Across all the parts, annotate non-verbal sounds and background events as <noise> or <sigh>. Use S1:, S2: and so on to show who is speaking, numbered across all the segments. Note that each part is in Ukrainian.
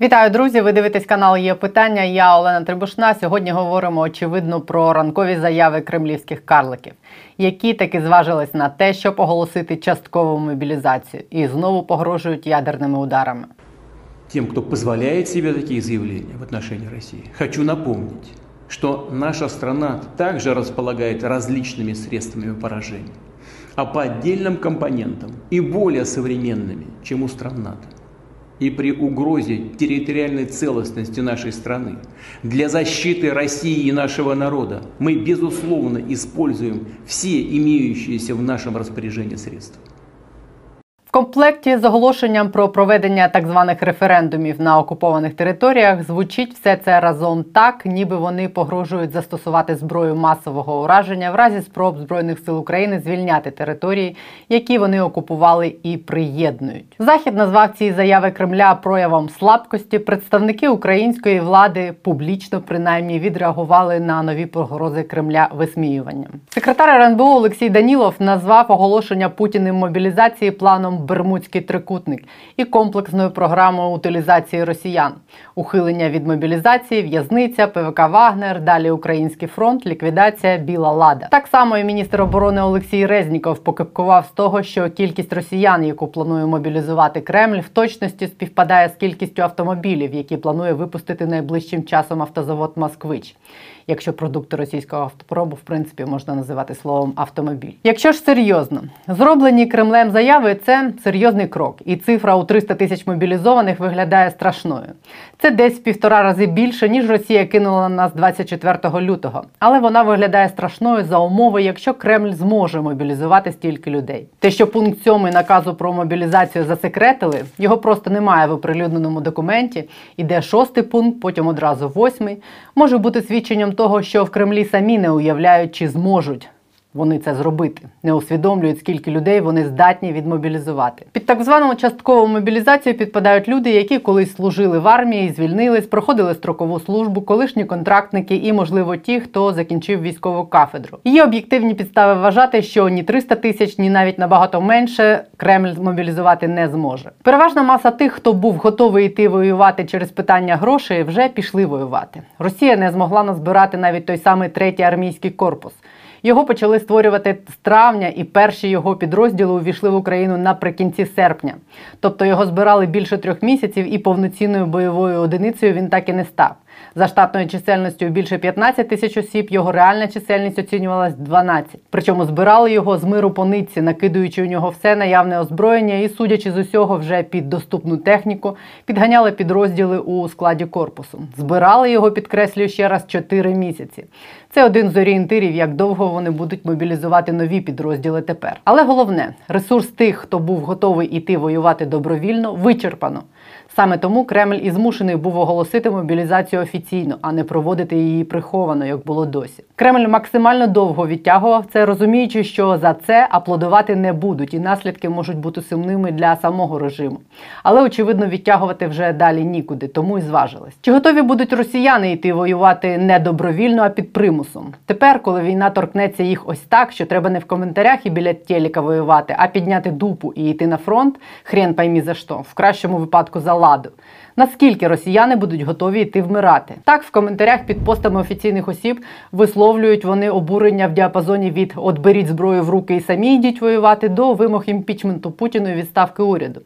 S1: Вітаю, друзі! Ви дивитесь канал Є питання. Я Олена Трибушна. Сьогодні говоримо очевидно про ранкові заяви кремлівських карликів, які таки зважились на те, щоб оголосити часткову мобілізацію і знову погрожують ядерними ударами.
S2: Тем, кто позволяет себе такие заявления в отношении России, хочу напомнить, что наша страна также располагает различными средствами поражения, а по отдельным компонентам и более современными, чем у стран НАТО. И при угрозе территориальной целостности нашей страны для защиты России и нашего народа мы, безусловно, используем все имеющиеся в нашем распоряжении средства.
S1: Комплекті з оголошенням про проведення так званих референдумів на окупованих територіях звучить все це разом так, ніби вони погрожують застосувати зброю масового ураження в разі спроб збройних сил України звільняти території, які вони окупували і приєднують. Захід назвав ці заяви Кремля проявом слабкості. Представники української влади публічно принаймні відреагували на нові погрози Кремля висміюванням. Секретар РНБО Олексій Данілов назвав оголошення Путіним мобілізації планом Бермудський трикутник і комплексною програмою утилізації росіян, ухилення від мобілізації, в'язниця, ПВК Вагнер, далі Український фронт, ліквідація Біла Лада. Так само і міністр оборони Олексій Резніков покипкував з того, що кількість росіян, яку планує мобілізувати Кремль, в точності співпадає з кількістю автомобілів, які планує випустити найближчим часом автозавод Москвич. Якщо продукти російського автопробу в принципі можна називати словом автомобіль. Якщо ж серйозно, зроблені Кремлем заяви це серйозний крок, і цифра у 300 тисяч мобілізованих виглядає страшною. Це десь в півтора рази більше, ніж Росія кинула на нас 24 лютого. Але вона виглядає страшною за умови, якщо Кремль зможе мобілізувати стільки людей. Те, що пункт 7 наказу про мобілізацію засекретили, його просто немає в оприлюдненому документі. Іде шостий пункт, потім одразу восьмий. Може бути свідченням того, що в Кремлі самі не уявляють, чи зможуть вони це зробити, не усвідомлюють, скільки людей вони здатні відмобілізувати. Під так звану часткову мобілізацію підпадають люди, які колись служили в армії, звільнились, проходили строкову службу, колишні контрактники і, можливо, ті, хто закінчив військову кафедру. Є об'єктивні підстави вважати, що ні 300 тисяч, ні навіть набагато менше Кремль мобілізувати не зможе. Переважна маса тих, хто був готовий йти воювати через питання грошей, вже пішли воювати. Росія не змогла назбирати навіть той самий третій армійський корпус. Його почали створювати з травня, і перші його підрозділи увійшли в Україну наприкінці серпня. Тобто його збирали більше трьох місяців, і повноцінною бойовою одиницею він так і не став. За штатною чисельністю більше 15 тисяч осіб, його реальна чисельність оцінювалась 12. Причому збирали його з миру по нитці, накидуючи у нього все наявне озброєння і, судячи з усього, вже під доступну техніку, підганяли підрозділи у складі корпусу. Збирали його, підкреслюю ще раз, 4 місяці. Це один з орієнтирів, як довго вони будуть мобілізувати нові підрозділи тепер. Але головне, ресурс тих, хто був готовий іти воювати добровільно, вичерпано. Саме тому Кремль і змушений був оголосити мобілізацію офіційно, а не проводити її приховано, як було досі. Кремль максимально довго відтягував це, розуміючи, що за це аплодувати не будуть, і наслідки можуть бути сумними для самого режиму. Але очевидно відтягувати вже далі нікуди, тому й зважились. Чи готові будуть росіяни йти воювати не добровільно, а під примусом? Тепер, коли війна торкнеться їх ось так, що треба не в коментарях і біля телека воювати, а підняти дупу і йти на фронт, хрен поймі за що, в кращому випадку за ладу. Наскільки росіяни будуть готові йти вмирати? Так, в коментарях під постами офіційних осіб висловлюють вони обурення в діапазоні від «от беріть зброю в руки і самі йдіть воювати до вимог імпічменту Путіну і відставки уряду.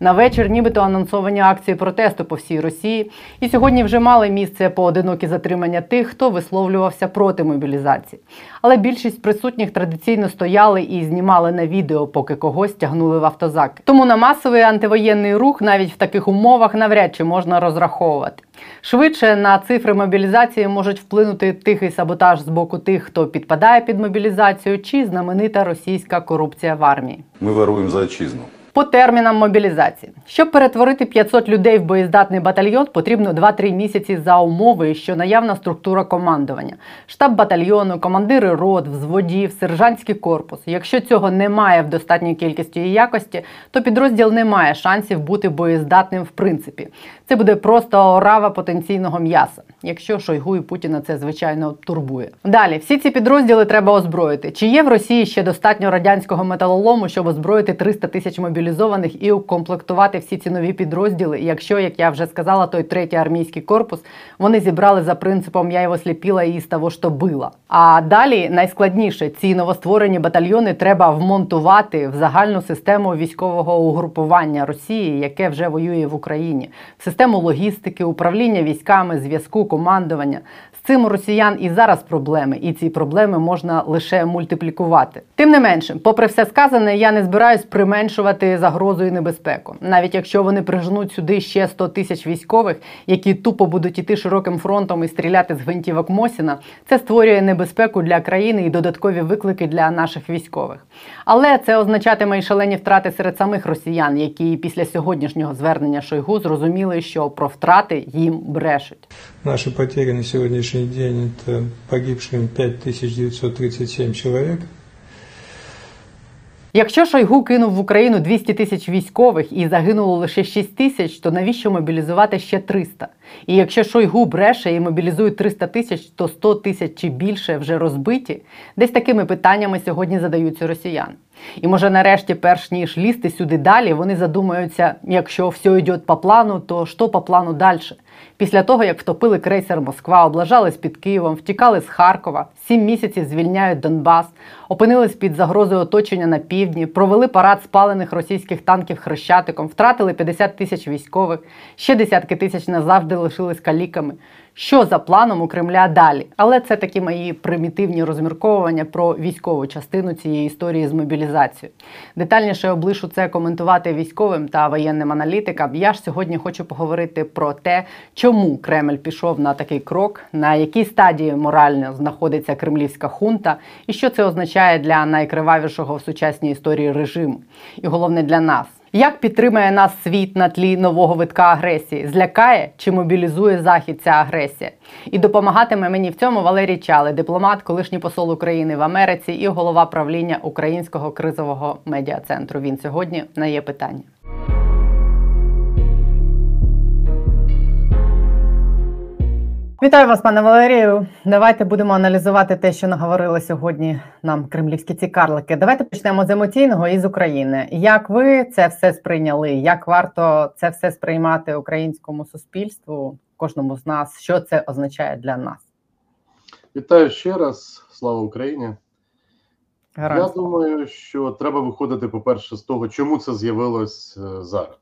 S1: На вечір нібито анонсовані акції протесту по всій Росії, і сьогодні вже мали місце поодинокі затримання тих, хто висловлювався проти мобілізації. Але більшість присутніх традиційно стояли і знімали на відео, поки когось тягнули в автозак. Тому на масовий антивоєнний рух навіть в таких умовах навряд чи можна розраховувати. Швидше на цифри мобілізації можуть вплинути тихий саботаж з боку тих, хто підпадає під мобілізацію, чи знаменита російська корупція в армії.
S3: Ми воруємо за отчизну.
S1: По термінам мобілізації, щоб перетворити 500 людей в боєздатний батальйон, потрібно 2-3 місяці за умови, що наявна структура командування, штаб батальйону, командири рот, взводів, сержантський корпус. Якщо цього немає в достатній кількості і якості, то підрозділ не має шансів бути боєздатним в принципі. Це буде просто орава потенційного м'яса, якщо Шойгу і Путіна це звичайно турбує. Далі всі ці підрозділи треба озброїти. Чи є в Росії ще достатньо радянського металолому, щоб озброїти 300 тисяч мобілізацій? Мобілізованих і укомплектувати всі ці нові підрозділи. Якщо, як я вже сказала, той третій армійський корпус вони зібрали за принципом Я його сліпіла і з того, що била. А далі найскладніше ці новостворені батальйони треба вмонтувати в загальну систему військового угрупування Росії, яке вже воює в Україні, в систему логістики, управління військами, зв'язку, командування. Цим у росіян і зараз проблеми, і ці проблеми можна лише мультиплікувати. Тим не менше, попри все сказане, я не збираюсь применшувати загрозу і небезпеку. Навіть якщо вони прижнуть сюди ще 100 тисяч військових, які тупо будуть іти широким фронтом і стріляти з гвинтівок Мосіна, це створює небезпеку для країни і додаткові виклики для наших військових. Але це означатиме й шалені втрати серед самих росіян, які після сьогоднішнього звернення Шойгу зрозуміли, що про втрати їм брешуть.
S3: Наши потери на сегодняшний день – это погибшим 5937 человек.
S1: Якщо Шойгу кинув в Україну 200 тисяч військових і загинуло лише 6 тисяч, то навіщо мобілізувати ще 300? І якщо Шойгу бреше і мобілізує 300 тисяч, то 100 тисяч чи більше вже розбиті? Десь такими питаннями сьогодні задаються росіяни. І може, нарешті, перш ніж лізти сюди далі, вони задумаються, якщо все йде по плану, то що по плану далі? Після того, як втопили крейсер Москва, облажались під Києвом, втікали з Харкова, сім місяців звільняють Донбас, опинились під загрозою оточення на півдні, провели парад спалених російських танків хрещатиком, втратили 50 тисяч військових, ще десятки тисяч назавжди лишились каліками. Що за планом у Кремля далі? Але це такі мої примітивні розмірковування про військову частину цієї історії з мобілізацією. Детальніше облишу це коментувати військовим та воєнним аналітикам. Я ж сьогодні хочу поговорити про те, чому Кремль пішов на такий крок, на якій стадії морально знаходиться кремлівська хунта, і що це означає для найкривавішого в сучасній історії режиму, і головне для нас. Як підтримає нас світ на тлі нового витка агресії? Злякає чи мобілізує захід ця агресія? І допомагатиме мені в цьому Валерій Чали, дипломат, колишній посол України в Америці і голова правління Українського кризового медіа центру. Він сьогодні на є питання. Вітаю вас, пане Валерію. Давайте будемо аналізувати те, що наговорили сьогодні нам кремлівські цікарлики. Давайте почнемо з емоційного і з України. Як ви це все сприйняли? Як варто це все сприймати українському суспільству, кожному з нас? Що це означає для нас?
S4: Вітаю ще раз. Слава Україні.
S1: Героям
S4: Я думаю, що треба виходити, по-перше, з того, чому це з'явилось е, зараз.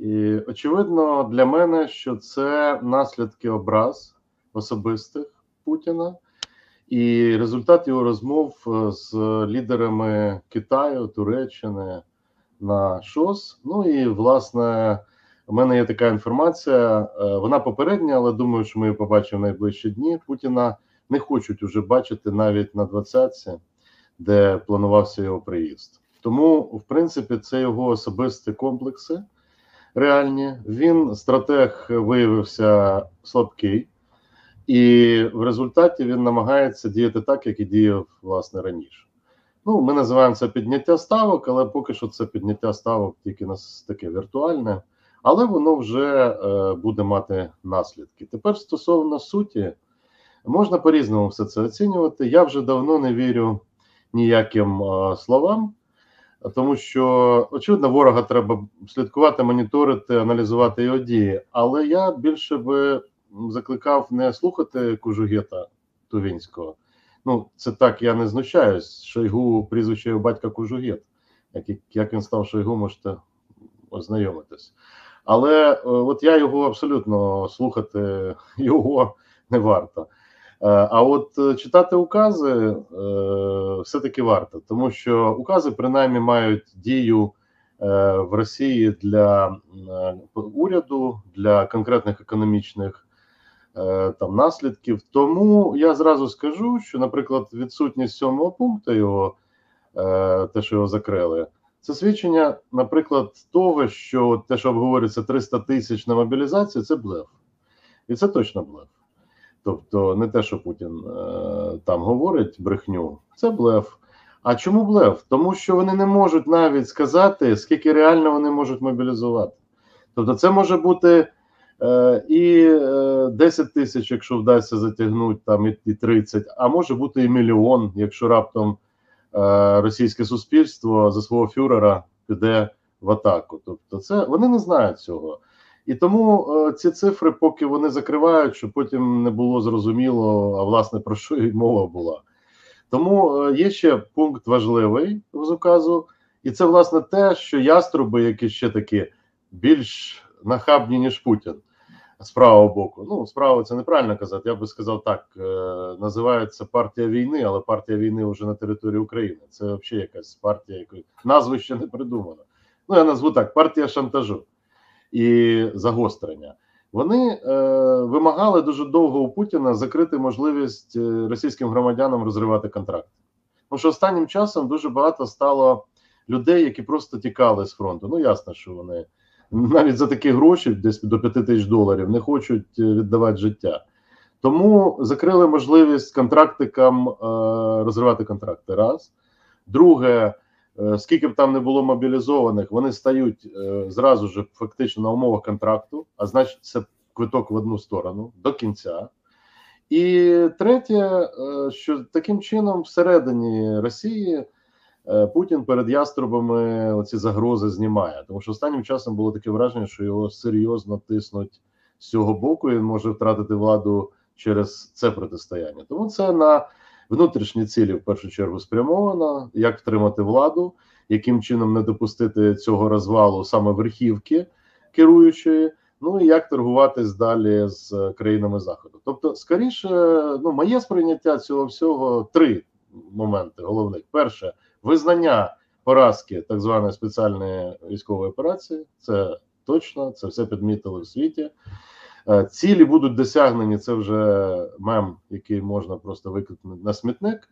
S4: І очевидно для мене, що це наслідки образ особистих Путіна і результат його розмов е, з лідерами Китаю, Туреччини на ШОС. Ну і власне, у мене є така інформація. е, Вона попередня, але думаю, що ми її побачимо в найближчі дні. Путіна не хочуть уже бачити навіть на двадцятці, де планувався його приїзд. Тому, в принципі, це його особисті комплекси реальні. Він стратег виявився слабкий, і в результаті він намагається діяти так, як і діяв власне раніше. Ну, ми називаємо це підняття ставок, але поки що це підняття ставок тільки нас таке віртуальне, але воно вже е, буде мати наслідки. Тепер стосовно суті, можна по-різному все це оцінювати. Я вже давно не вірю ніяким е, словам. Тому що очевидно, ворога треба слідкувати, моніторити, аналізувати його дії. Але я більше би закликав не слухати Кужугета Тувінського. Ну, це так, я не знущаюсь. Шойгу прізвище його батька Кужугет. Як, як він став Шойгу, можете ознайомитись. Але е, от я його абсолютно слухати <laughs> його не варто. Е, А от е, читати укази е, все-таки варто, тому що укази принаймні мають дію в Росії для уряду, для конкретних економічних там наслідків. Тому я зразу скажу, що, наприклад, відсутність сьомого пункту його, те, що його закрили, це свідчення, наприклад, того, що те, що обговорюється 300 тисяч на мобілізацію, це блеф. І це точно блеф. Тобто не те, що Путін е, там говорить брехню, це блеф. А чому блеф? Тому що вони не можуть навіть сказати, скільки реально вони можуть мобілізувати. Тобто, це може бути е, і е, 10 тисяч, якщо вдасться затягнути, там і 30, а може бути і мільйон, якщо раптом е, російське суспільство за свого фюрера піде в атаку. Тобто, це вони не знають цього. І тому е, ці цифри, поки вони закривають, щоб потім не було зрозуміло, а власне про що і мова була. Тому е, є ще пункт важливий з указу, і це власне те, що яструби, які ще такі більш нахабні, ніж Путін, з правого боку. Ну, справа це неправильно казати. Я би сказав так: е, називається партія війни, але партія війни вже на території України. Це взагалі якась партія, якої назви ще не придумано. Ну, я назву так: партія шантажу і загострення. Вони е, вимагали дуже довго у Путіна закрити можливість е, російським громадянам розривати контракт. Тому що останнім часом дуже багато стало людей, які просто тікали з фронту. Ну ясно, що вони навіть за такі гроші, десь до 5 тисяч доларів, не хочуть е, віддавати життя. Тому закрили можливість контрактикам е, розривати контракти. Раз. Друге, скільки б там не було мобілізованих, вони стають е, зразу ж фактично на умовах контракту, а значить, це квиток в одну сторону до кінця. І третє, е, що таким чином всередині Росії. Е, Путін перед яструбами оці загрози знімає, тому що останнім часом було таке враження, що його серйозно тиснуть з цього боку. і Він може втратити владу через це протистояння. Тому це на внутрішні цілі в першу чергу спрямовано, як втримати владу, яким чином не допустити цього розвалу саме верхівки керуючої. Ну і як торгуватись далі з країнами заходу. Тобто, скоріше, ну моє сприйняття цього всього три моменти головних: перше визнання поразки так званої спеціальної військової операції. Це точно, це все підмітили в світі. Е, Цілі будуть досягнені. Це вже мем, який можна просто викинути на смітник.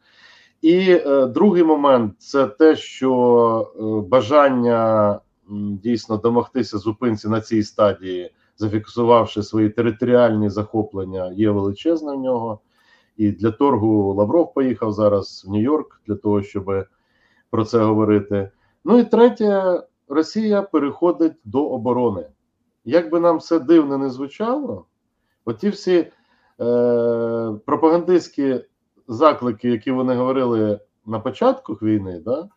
S4: І е, другий момент це те, що е, бажання дійсно домогтися зупинці на цій стадії, зафіксувавши свої територіальні захоплення, є величезне в нього. І для торгу Лавров поїхав зараз в Нью-Йорк для того, щоб про це говорити. Ну і третє, Росія переходить до оборони. Як би нам все дивно не звучало, оті всі е, пропагандистські заклики, які вони говорили на початку війни, да,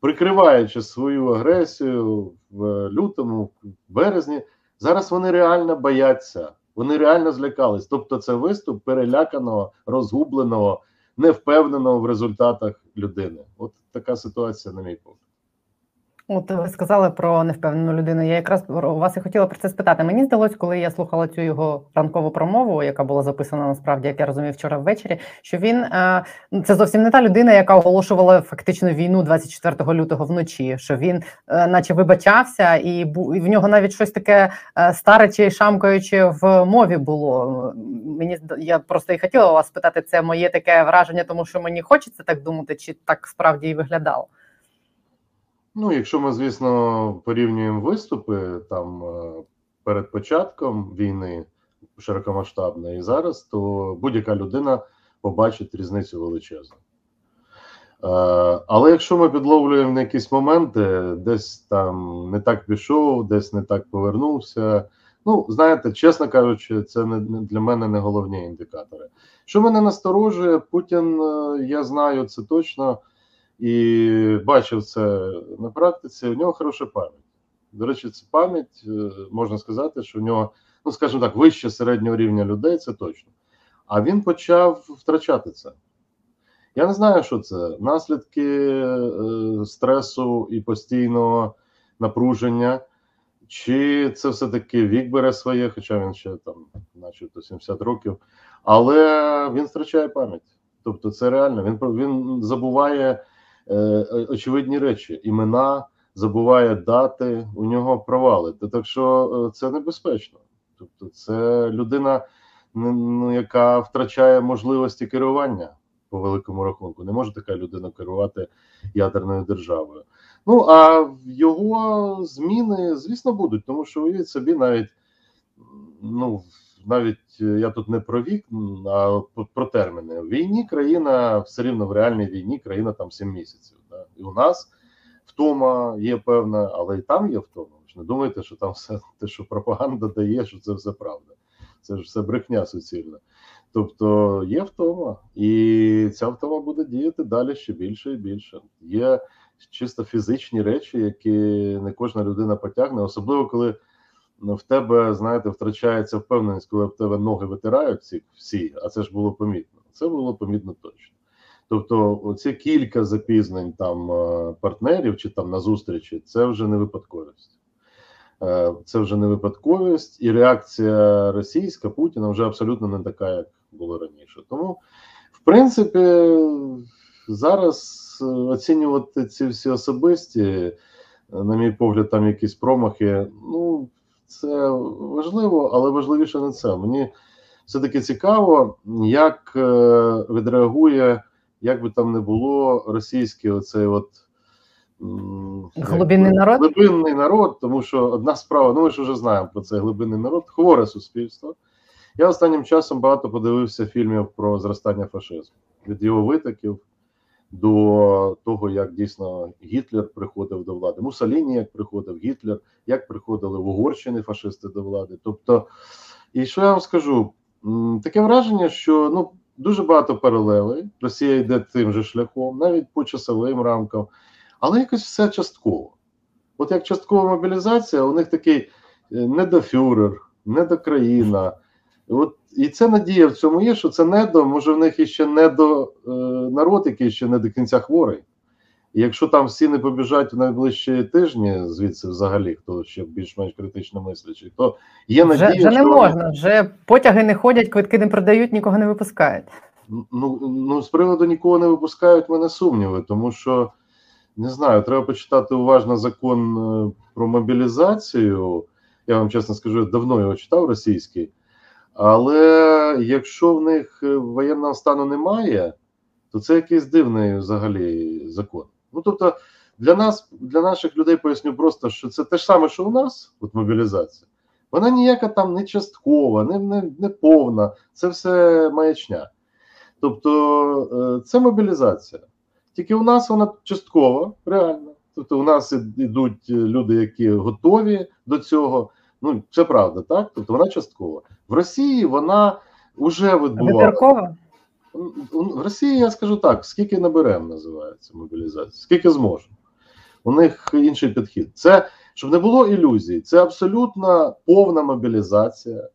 S4: прикриваючи свою агресію в лютому, в березні, зараз вони реально бояться, вони реально злякались. Тобто, це виступ переляканого, розгубленого, невпевненого в результатах людини. От така ситуація, на мій погляд.
S1: От ви сказали про невпевнену людину. Я якраз у вас і хотіла про це спитати. Мені здалось, коли я слухала цю його ранкову промову, яка була записана насправді, як я розумію, вчора ввечері. Що він е, це зовсім не та людина, яка оголошувала фактично війну 24 лютого вночі. Що він, е, наче, вибачався, і в нього навіть щось таке е, старе чи шамкаюче в мові було. Мені я просто і хотіла вас спитати, це моє таке враження, тому що мені хочеться так думати, чи так справді і виглядало.
S4: Ну, якщо ми, звісно, порівнюємо виступи там е, перед початком війни широкомасштабної і зараз, то будь-яка людина побачить різницю величезну. Е, але якщо ми підловлюємо на якісь моменти, десь там не так пішов, десь не так повернувся. Ну, знаєте, чесно кажучи, це не для мене не головні індикатори. Що мене насторожує, Путін, е, я знаю це точно і бачив це на практиці. У нього хороша пам'ять. До речі, це пам'ять можна сказати, що в нього, ну скажімо так, вище середнього рівня людей, це точно. А він почав втрачати це. Я не знаю, що це. Наслідки е, стресу і постійного напруження, чи це все-таки вік бере своє, хоча він ще там, начебто, 70 років, але він втрачає пам'ять. Тобто, це реально. Він він забуває е, очевидні речі, імена, забуває дати, у нього провали. Так що це небезпечно. Тобто, це людина, ну, яка втрачає можливості керування по великому рахунку. Не може така людина керувати ядерною державою. Ну а його зміни, звісно, будуть, тому що уявіть собі, навіть ну навіть я тут не про вік, а про терміни. В війні країна все рівно в реальній війні країна там 7 місяців. Да? І у нас втома є певна, але і там є втома. Ви ж не думайте, що там все те, що пропаганда дає, що це все правда. Це ж все брехня суцільна. Тобто є втома, і ця втома буде діяти далі ще більше і більше. Є чисто фізичні речі, які не кожна людина потягне, особливо коли в тебе, знаєте, втрачається впевненість, коли в тебе ноги витирають ці всі, а це ж було помітно. Це було помітно точно. Тобто, оці кілька запізнень там е, партнерів чи там на зустрічі, це вже не випадковість. Е, Це вже не випадковість, і реакція російська Путіна вже абсолютно не така, як було раніше. Тому, в принципі, зараз е, оцінювати ці всі особисті, на мій погляд, там якісь промахи. Ну, це важливо, але важливіше не це. Мені все-таки цікаво, як е, відреагує, як би там не було, російський оцей от.
S1: Глибинний
S4: би,
S1: народ?
S4: Глибинний народ, тому що одна справа, ну ми ж вже знаємо про це глибинний народ, хворе суспільство. Я останнім часом багато подивився фільмів про зростання фашизму від його витоків до того, як дійсно Гітлер приходив до влади, Мусоліні, як приходив Гітлер, як приходили в Угорщини фашисти до влади. Тобто, і що я вам скажу? Таке враження, що ну дуже багато паралелей. Росія йде тим же шляхом, навіть по часовим рамкам, але якось все частково. От як часткова мобілізація, у них такий е, недофюрер, недокраїна. От і це надія в цьому є, що це недо, може в них іще недо е, народ, який ще не до кінця хворий. І якщо там всі не побіжать в найближчі тижні, звідси взагалі, хто ще більш-менш критично мислячий, то є надія,
S1: Вже, вже не
S4: що
S1: можна, вже потяги не ходять, квитки не продають, нікого не випускають.
S4: Ну, ну з приводу нікого не випускають мене сумніви, тому що не знаю, треба почитати уважно закон е, про мобілізацію. Я вам чесно скажу, я давно його читав російський. Але якщо в них е, воєнного стану немає, то це якийсь дивний взагалі закон. Ну тобто, для нас, для наших людей поясню просто, що це те ж саме, що у нас, от мобілізація. Вона ніяка там не часткова, не, не, не повна, це все маячня. Тобто, е, це мобілізація. Тільки у нас вона часткова, реально. Тобто, у нас ідуть люди, які готові до цього. Ну, це правда, так? Тобто вона часткова. В Росії вона вже відбувалася. В Росії я скажу так: скільки наберемо, називається мобілізація, скільки зможемо. У них інший підхід. Це щоб не було ілюзій, це абсолютно повна мобілізація,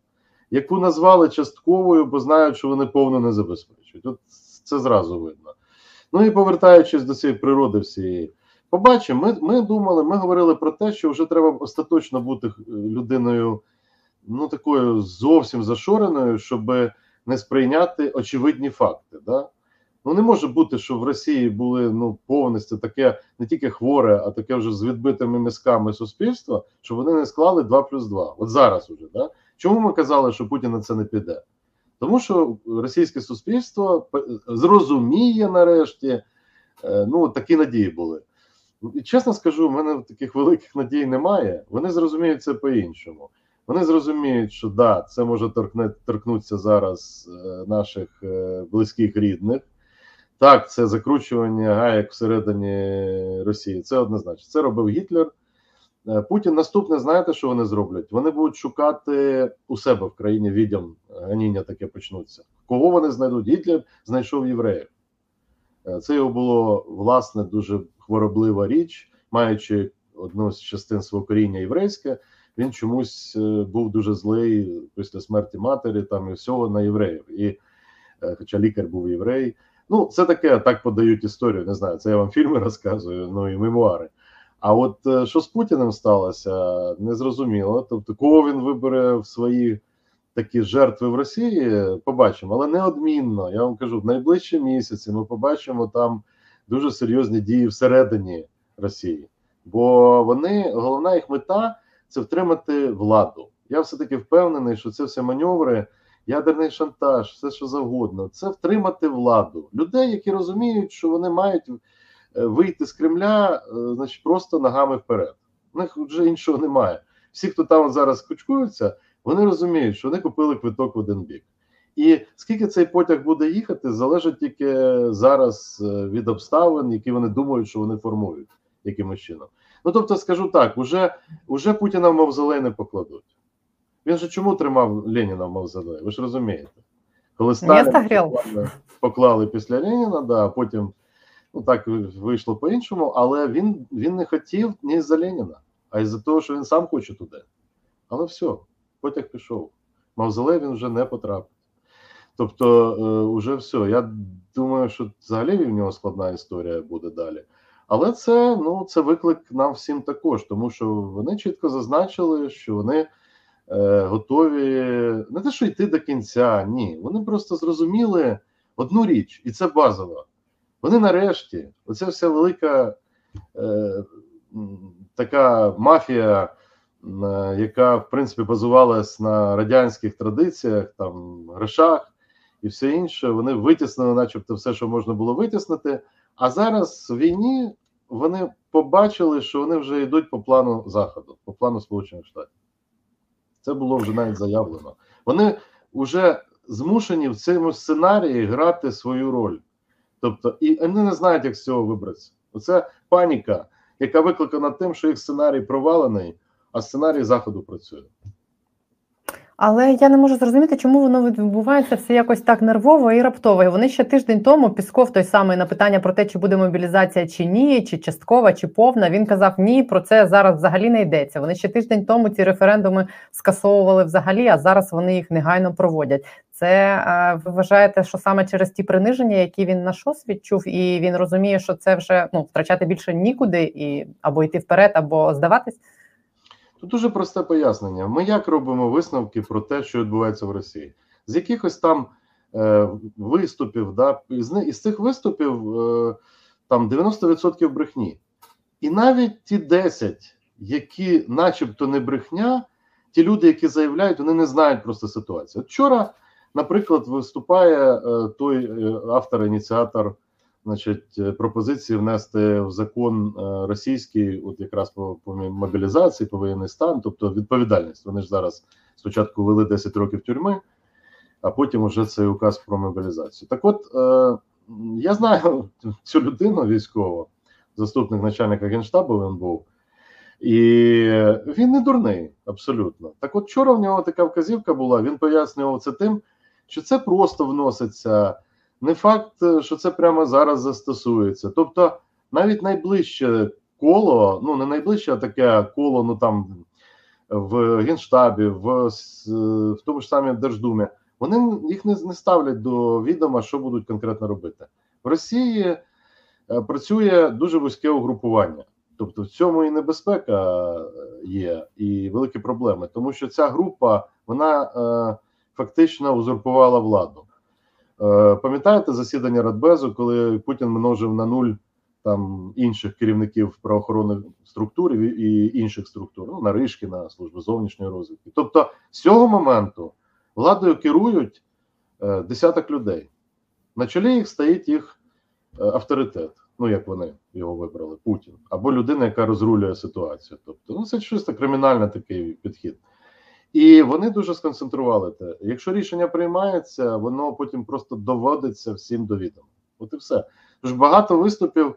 S4: яку назвали частковою, бо знають, що вони повно не забезпечують. От це зразу видно. Ну і повертаючись до цієї природи всієї, побачимо, ми ми думали, ми говорили про те, що вже треба остаточно бути людиною, ну такою зовсім зашореною, щоб не сприйняти очевидні факти. Да? Ну не може бути, що в Росії були ну повністю таке не тільки хворе, а таке вже з відбитими мізками суспільства, що вони не склали 2 плюс 2. От зараз уже. Да? Чому ми казали, що Путін на це не піде? Тому що російське суспільство зрозуміє нарешті, ну такі надії були. І чесно скажу, в мене таких великих надій немає. Вони зрозуміють це по-іншому. Вони зрозуміють, що да, це може торкне, торкнутися зараз е, наших е, близьких рідних. Так, це закручування гаєк всередині Росії. Це однозначно. Це робив Гітлер. Е, Путін наступне, знаєте, що вони зроблять? Вони будуть шукати у себе в країні відьом ганіння таке почнуться. Кого вони знайдуть? Гітлер знайшов євреїв. Це його було власне дуже хвороблива річ, маючи одну з частин свого коріння єврейське, він чомусь був дуже злий після смерті матері, там і всього на євреїв. І, Хоча лікар був єврей. Ну, це таке, так подають історію. Не знаю, це я вам <laughs> фільми розказую, ну і мемуари. А от що з Путіним сталося, незрозуміло. Тобто, кого він вибере в свої такі жертви в Росії, побачимо, але неодмінно. Я вам кажу, в найближчі місяці ми побачимо там дуже серйозні дії всередині Росії, бо вони головна їх мета це втримати владу. Я все таки впевнений, що це все маневри, ядерний шантаж, все що завгодно. Це втримати владу людей, які розуміють, що вони мають вийти з Кремля, значить, просто ногами вперед. У них вже іншого немає. Всі, хто там зараз кучкуються, вони розуміють, що вони купили квиток в один бік. І скільки цей потяг буде їхати, залежить тільки зараз від обставин, які вони думають, що вони формують якимось чином. Ну тобто, скажу так: уже, уже Путіна в мавзолей не покладуть. Він же чому тримав Леніна в мавзолей? Ви ж розумієте? Коли Сталіна поклали, після Леніна, да, а потім Ну так вийшло по-іншому, але він він не хотів ні за Леніна, а й за того, що він сам хоче туди. Але все, потяг пішов. Мавзолей він вже не потрапить. Тобто, е, уже все. Я думаю, що взагалі в нього складна історія буде далі. Але це ну, це виклик нам всім також, тому що вони чітко зазначили, що вони е, готові не те, що йти до кінця, ні. Вони просто зрозуміли одну річ, і це базово. Вони нарешті, оця вся велика е, така мафія, е, яка в принципі базувалась на радянських традиціях, там грошах і все інше, вони витіснили, начебто, все, що можна було витіснити. А зараз в війні вони побачили, що вони вже йдуть по плану Заходу, по плану Сполучених Штатів. Це було вже навіть заявлено. Вони вже змушені в цьому сценарії грати свою роль. Тобто, і вони не знають, як з цього вибратися. Оце паніка, яка викликана тим, що їх сценарій провалений, а сценарій заходу працює.
S1: Але я не можу зрозуміти, чому воно відбувається все якось так нервово і раптово. І Вони ще тиждень тому Пісков той самий на питання про те, чи буде мобілізація чи ні, чи часткова, чи повна. Він казав, ні, про це зараз взагалі не йдеться. Вони ще тиждень тому ці референдуми скасовували взагалі, а зараз вони їх негайно проводять. Це ви вважаєте, що саме через ті приниження, які він на ШОС відчув, і він розуміє, що це вже ну втрачати більше нікуди, і або йти вперед, або здаватись.
S4: Тут дуже просте пояснення. Ми як робимо висновки про те, що відбувається в Росії, з якихось там е, виступів, да, із, із цих виступів е, там 90% брехні. І навіть ті 10, які, начебто, не брехня, ті люди, які заявляють, вони не знають просто ситуацію. От Вчора, наприклад, виступає е, той е, автор-ініціатор значить, е, пропозиції внести в закон е, російський, от якраз по, по мобілізації, по воєнний стан, тобто відповідальність. Вони ж зараз спочатку ввели 10 років тюрми, а потім вже цей указ про мобілізацію. Так, от е, я знаю <laughs> цю людину військову, заступник начальника генштабу він був. І він не дурний, абсолютно. Так, от вчора в нього така вказівка була. Він пояснював це тим, що це просто вноситься не факт, е, що це прямо зараз застосується. Тобто, навіть найближче коло, ну не найближче, а таке коло, ну там в Генштабі, в в тому ж самі Держдумі, вони їх не, не ставлять до відома, що будуть конкретно робити. В Росії е, працює дуже вузьке угрупування. Тобто в цьому і небезпека е, є, і великі проблеми, тому що ця група вона е, фактично узурпувала владу. Е, пам'ятаєте засідання Радбезу, коли Путін множив на нуль там інших керівників правоохоронних структур і інших структур, ну Наришкіна, служби зовнішньої розвідки. Тобто, з цього моменту владою керують е, десяток людей. На чолі їх стоїть їх е, авторитет. Ну, як вони його вибрали, Путін, або людина, яка розрулює ситуацію. Тобто, ну це чисто кримінальний такий підхід. І вони дуже сконцентрували те. Якщо рішення приймається, воно потім просто доводиться всім до відома. От і все. Тож багато виступів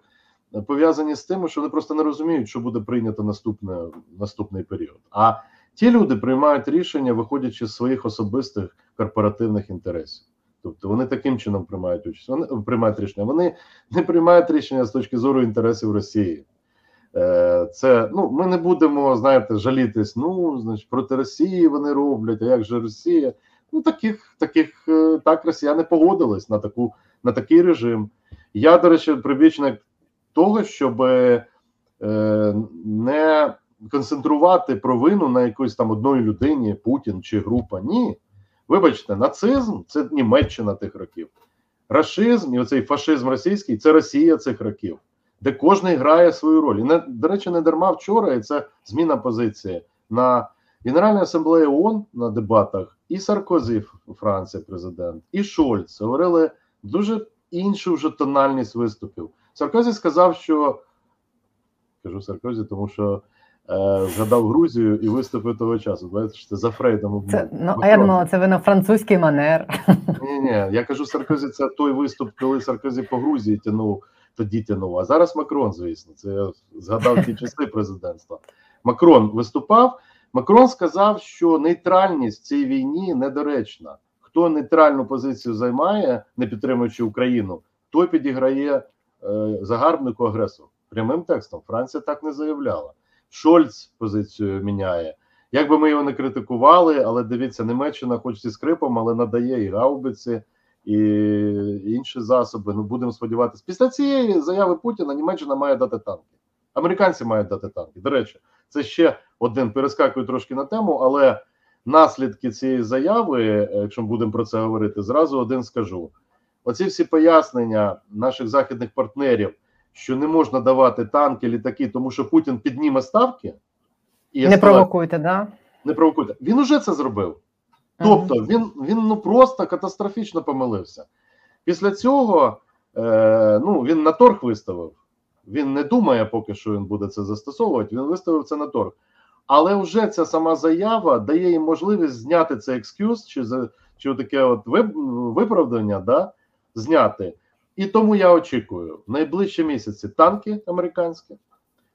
S4: е, пов'язані з тим, що вони просто не розуміють, що буде прийнято наступне, наступний період. А ті люди приймають рішення, виходячи з своїх особистих корпоративних інтересів. Тобто вони таким чином приймають участь. Вони приймають рішення. Вони не приймають рішення з точки зору інтересів Росії. Е, це ну ми не будемо знаєте, жалітись. Ну значить, проти Росії вони роблять. А як же Росія? Ну таких таких е, так Росіяни погодились на таку на такий режим. Я до речі, прибічник того, щоб е, не концентрувати провину на якоїсь там одної людині, Путін чи група. Ні, вибачте, нацизм це Німеччина тих років. Рашизм і оцей фашизм російський це Росія цих років де кожен грає свою роль. І до речі, не дарма вчора, і це зміна позиції на Генеральній асамблеї ООН на дебатах. І Саркозі, Франція, президент, і Шольц говорили дуже іншу вже тональність виступів. Саркозі сказав, що кажу Саркозі, тому що е, згадав Грузію і виступив того часу. Бачите, за Фрейдом.
S1: Це, ну, а я думала, це ви на французький манер.
S4: Ні, ні, я кажу Саркозі, це той виступ, коли Саркозі по Грузії тянув тоді тянув. А зараз Макрон, звісно, це я згадав ті часи президентства. Макрон виступав. Макрон сказав, що нейтральність в цій війні недоречна. Хто нейтральну позицію займає, не підтримуючи Україну, той підіграє е, загарбнику агресору. Прямим текстом Франція так не заявляла. Шольц позицію міняє. Як би ми його не критикували, але дивіться, Німеччина, хоч зі скрипом, але надає і гаубиці, і інші засоби. Ну будемо сподіватися. Після цієї заяви Путіна Німеччина має дати танки. Американці мають дати танки. До речі, це ще один перескакую трошки на тему, але наслідки цієї заяви, якщо ми будемо про це говорити, зразу один скажу: оці всі пояснення наших західних партнерів, що не можна давати танки, літаки, тому що Путін підніме ставки і
S1: Не провокуйте, да?
S4: не провокуйте. Він уже це зробив. Тобто він він ну просто катастрофічно помилився. Після цього е, ну, він на торг виставив. Він не думає поки що він буде це застосовувати. Він виставив це на торг. Але вже ця сама заява дає їм можливість зняти цей екскюз чи чи таке от виправдання, да, зняти. І тому я очікую в найближчі місяці танки американські,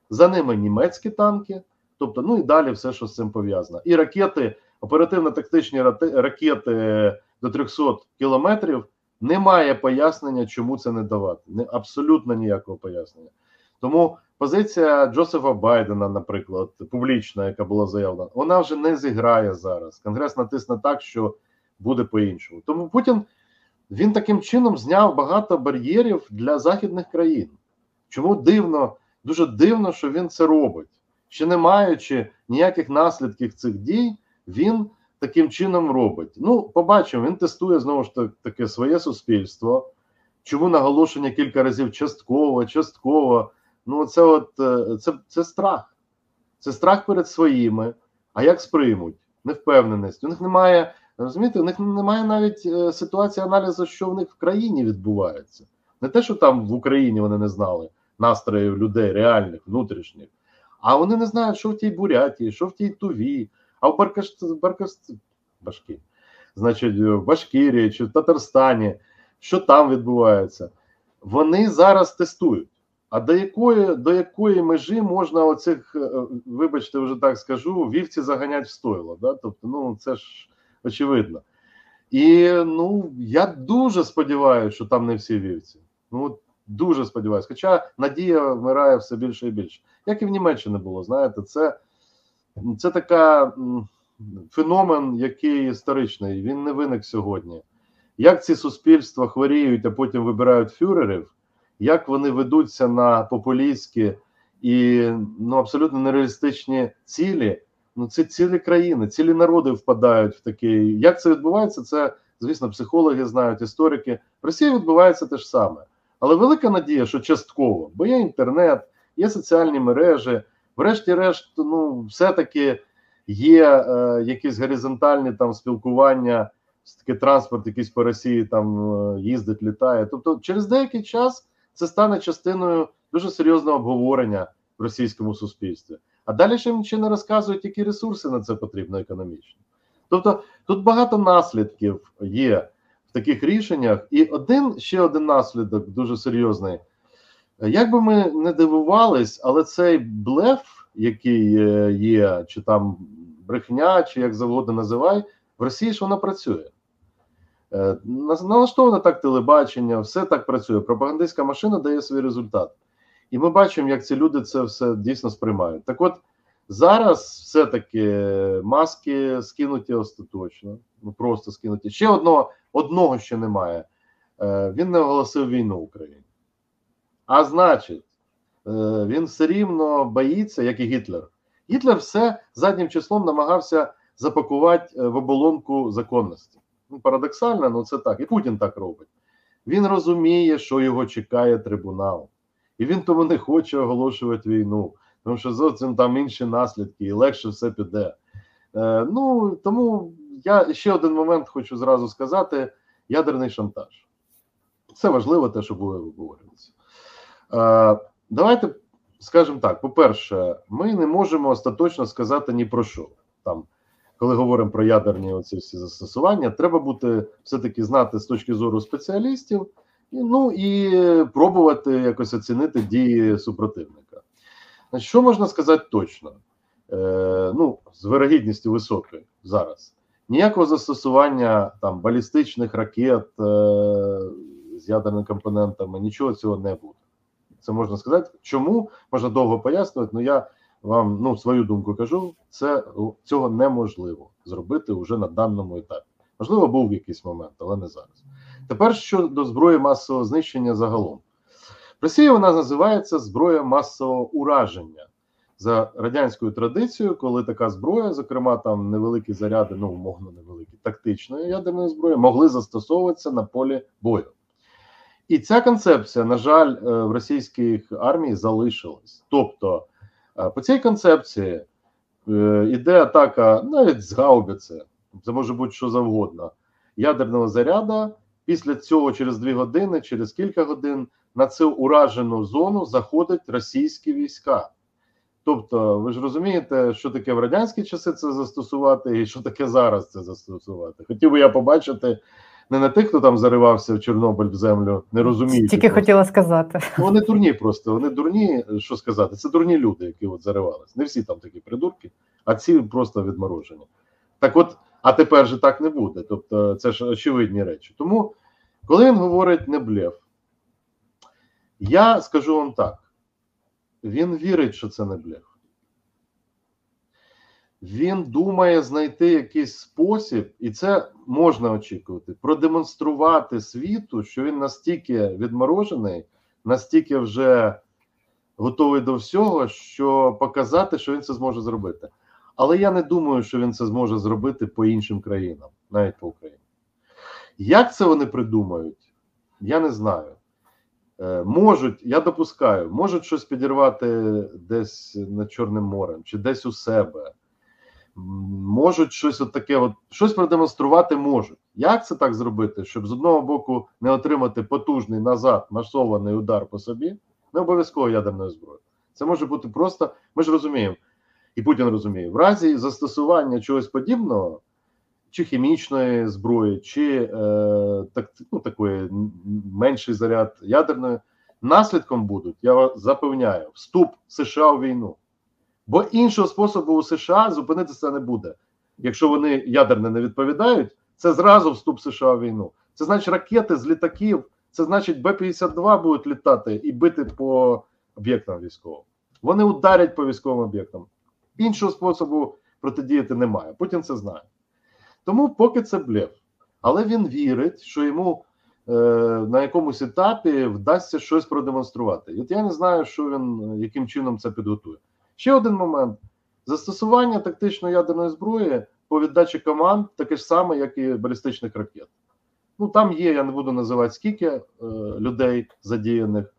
S4: за ними німецькі танки, тобто, ну і далі все, що з цим пов'язано. І ракети, оперативно-тактичні рати- ракети до 300 кілометрів. Немає пояснення, чому це не давати. Не, абсолютно ніякого пояснення. Тому позиція Джозефа Байдена, наприклад, публічна, яка була заявлена, вона вже не зіграє зараз. Конгрес натисне так, що буде по-іншому. Тому Путін він таким чином зняв багато бар'єрів для західних країн. Чому дивно, дуже дивно, що він це робить. Ще не маючи ніяких наслідків цих дій, він таким чином робить. Ну, побачимо, він тестує знову ж та- таки своє суспільство. Чому наголошення кілька разів частково, частково. Ну, це от е, це, це страх. Це страх перед своїми. А як сприймуть? Невпевненість. У них немає, розумієте, у них немає навіть е, ситуації аналізу, що в них в країні відбувається. Не те, що там в Україні вони не знали настроїв людей, реальних, внутрішніх, а вони не знають, що в тій Бурятії, що в тій Туві, а в Баркаш... Баркаш... Башки. Значить, в Башкірії чи в Татарстані, що там відбувається. Вони зараз тестують. А до якої до якої межі можна оцих, е, вибачте, вже так скажу, вівці заганять в стойло? Да? Тобто, ну це ж очевидно. І ну я дуже сподіваюся, що там не всі вівці. Ну дуже сподіваюся. Хоча надія вмирає все більше і більше. Як і в Німеччині було, знаєте, це, це така феномен, який історичний, він не виник сьогодні. Як ці суспільства хворіють, а потім вибирають фюрерів, як вони ведуться на популістські і ну, абсолютно нереалістичні цілі. Ну, це цілі країни, цілі народи впадають в такий. Як це відбувається? Це, звісно, психологи знають, історики. В Росії відбувається те ж саме. Але велика надія, що частково, бо є інтернет, є соціальні мережі, врешті-решт, ну, все-таки є е, якісь горизонтальні там спілкування, таки транспорт, якийсь по Росії там е, їздить, літає. Тобто, через деякий час це стане частиною дуже серйозного обговорення в російському суспільстві. А далі ще ще не розказують, які ресурси на це потрібно економічно. Тобто тут багато наслідків є в таких рішеннях, і один ще один наслідок дуже серйозний. Як би ми не дивувались, але цей блеф, який е, є, чи там брехня, чи як завгодно називай, в Росії ж вона працює. Е, Налаштоване так телебачення, все так працює. Пропагандистська машина дає свій результат. І ми бачимо, як ці люди це все дійсно сприймають. Так от зараз все-таки маски скинуті остаточно, ну просто скинуті. Ще одного одного ще немає. Е, Він не оголосив війну Україні. А значить, е, він все рівно боїться, як і Гітлер. Гітлер все заднім числом намагався запакувати е, в оболонку законності. Ну, Парадоксально, але це так. І Путін так робить. Він розуміє, що його чекає трибунал. І він тому не хоче оголошувати війну, тому що зовсім там інші наслідки, і легше все піде. Е, ну тому я ще один момент хочу зразу сказати: ядерний шантаж. Це важливо, те, що буде обговорюватися. Е, давайте скажемо так: по-перше, ми не можемо остаточно сказати ні про що. Там, коли говоримо про ядерні оці всі застосування, треба бути все-таки знати з точки зору спеціалістів. Ну і пробувати якось оцінити дії супротивника. Що можна сказати точно? Е, Ну, з вирогідністю високою зараз. Ніякого застосування там балістичних ракет е, з ядерними компонентами, нічого цього не буде. Це можна сказати. Чому можна довго пояснювати, але я вам ну свою думку кажу. Це цього неможливо зробити вже на даному етапі. Можливо, був якийсь момент, але не зараз. Тепер щодо зброї масового знищення загалом. В Росії вона називається зброя масового ураження за радянською традицією, коли така зброя, зокрема там невеликі заряди, ну умовно невеликі тактичної ядерної зброї, могли застосовуватися на полі бою. І ця концепція, на жаль, е, в російській армії залишилась. Тобто, е, по цій концепції е, іде атака навіть з гаубиці, це може бути що завгодно, ядерного заряду. Після цього, через дві години, через кілька годин, на цю уражену зону заходять російські війська. Тобто, ви ж розумієте, що таке в радянські часи це застосувати, і що таке зараз це застосувати. Хотів би я побачити не на тих, хто там заривався в Чорнобиль в землю, не розуміють.
S1: Тільки хотіла сказати.
S4: Ну, вони дурні просто. Вони дурні, що сказати. Це дурні люди, які от заривались. Не всі там такі придурки, а ці просто відморожені. Так от, а тепер же так не буде. Тобто, це ж очевидні речі. Тому, коли він говорить не блеф, я скажу вам так: він вірить, що це не блеф. Він думає знайти якийсь спосіб, і це можна очікувати, продемонструвати світу, що він настільки відморожений, настільки вже готовий до всього, що показати, що він це зможе зробити. Але я не думаю, що він це зможе зробити по іншим країнам, навіть по Україні. Як це вони придумають, я не знаю. Е, можуть, я допускаю, можуть щось підірвати десь над Чорним морем чи десь у себе можуть щось от таке, от щось продемонструвати можуть. Як це так зробити, щоб з одного боку не отримати потужний назад масований удар по собі, не обов'язково ядерною зброєю. Це може бути просто, ми ж розуміємо, і Путін розуміє, в разі застосування чогось подібного, чи хімічної зброї, чи е, так, ну, такої менший заряд ядерної, наслідком будуть, я вас запевняю, вступ США у війну. Бо іншого способу у США зупинитися не буде. Якщо вони ядерне не відповідають, це зразу вступ США в війну. Це значить ракети з літаків, це значить Б-52 будуть літати і бити по об'єктам військовим. Вони ударять по військовим об'єктам. Іншого способу протидіяти немає. Путін це знає. Тому поки це блеф. Але він вірить, що йому е, на якомусь етапі вдасться щось продемонструвати. От я не знаю, що він яким чином це підготує. Ще один момент: застосування тактичної ядерної зброї по віддачі команд таке ж саме, як і балістичних ракет. Ну там є, я не буду називати скільки е, людей задіяних.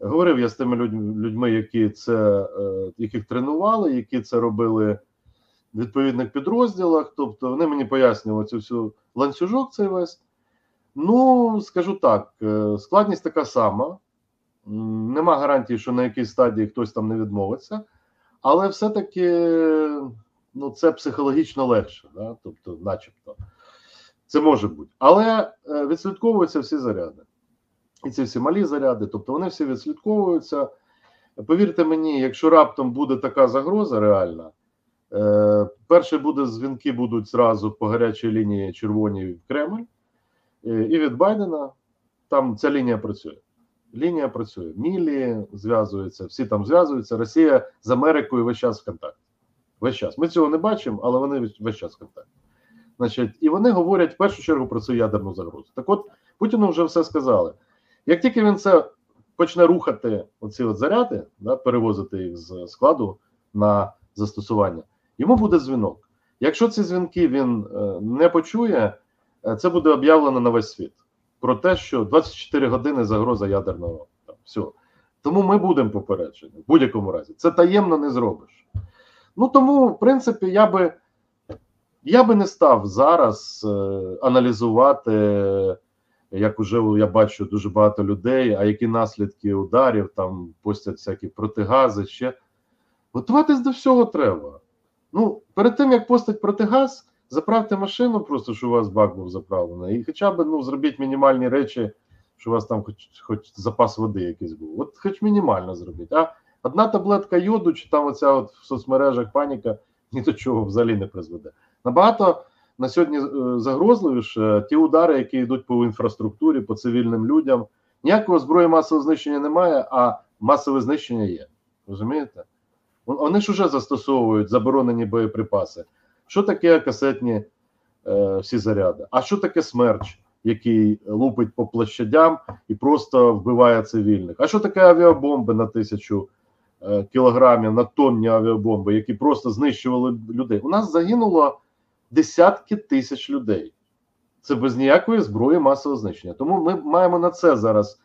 S4: Говорив я з тими людьми, які це, е, яких тренували, які це робили в відповідних підрозділах. Тобто вони мені пояснювали цю всю ланцюжок цей весь. Ну, скажу так, е, складність така сама. Нема гарантії, що на якійсь стадії хтось там не відмовиться але все-таки ну, це психологічно легше, да? тобто, начебто, це може бути. Але е, відслідковуються всі заряди. І ці всі малі заряди, тобто вони всі відслідковуються. Повірте мені, якщо раптом буде така загроза реальна, е, перші буде дзвінки будуть зразу по гарячій лінії червоній в Кремль, е, і від Байдена там ця лінія працює лінія працює. Мілі зв'язуються, всі там зв'язуються. Росія з Америкою весь час в контакті. Весь час. Ми цього не бачимо, але вони весь час в контакті. Значить, і вони говорять в першу чергу про цю ядерну загрозу. Так от Путіну вже все сказали. Як тільки він це почне рухати, оці от заряди, да, перевозити їх з складу на застосування, йому буде дзвінок. Якщо ці дзвінки він е, не почує, е, це буде об'явлено на весь світ про те, що 24 години загроза ядерного там, все. Тому ми будемо попереджені в будь-якому разі. Це таємно не зробиш. Ну тому, в принципі, я би я би не став зараз е, аналізувати, як уже я бачу дуже багато людей, а які наслідки ударів, там постять всякі протигази ще. Готуватись до всього треба. Ну, перед тим як постать протигаз, Заправте машину, просто що у вас бак був заправлений, і хоча б ну, зробіть мінімальні речі, що у вас там хоч хоч запас води якийсь був. От хоч мінімально зробіть. А одна таблетка йоду, чи там оця от в соцмережах паніка <laughs> ні до чого взагалі не призведе. Набагато на сьогодні е, загрозливіше ті удари, які йдуть по інфраструктурі, по цивільним людям. Ніякого зброї масового знищення немає, а масове знищення є. Розумієте? Вони ж вже застосовують заборонені боєприпаси. Що таке касетні е, всі заряди? А що таке смерч, який лупить по площадям і просто вбиває цивільних? А що таке авіабомби на тисячу е, кілограмів, на тонні авіабомби, які просто знищували людей? У нас загинуло десятки тисяч людей. Це без ніякої зброї масового знищення. Тому ми маємо на це зараз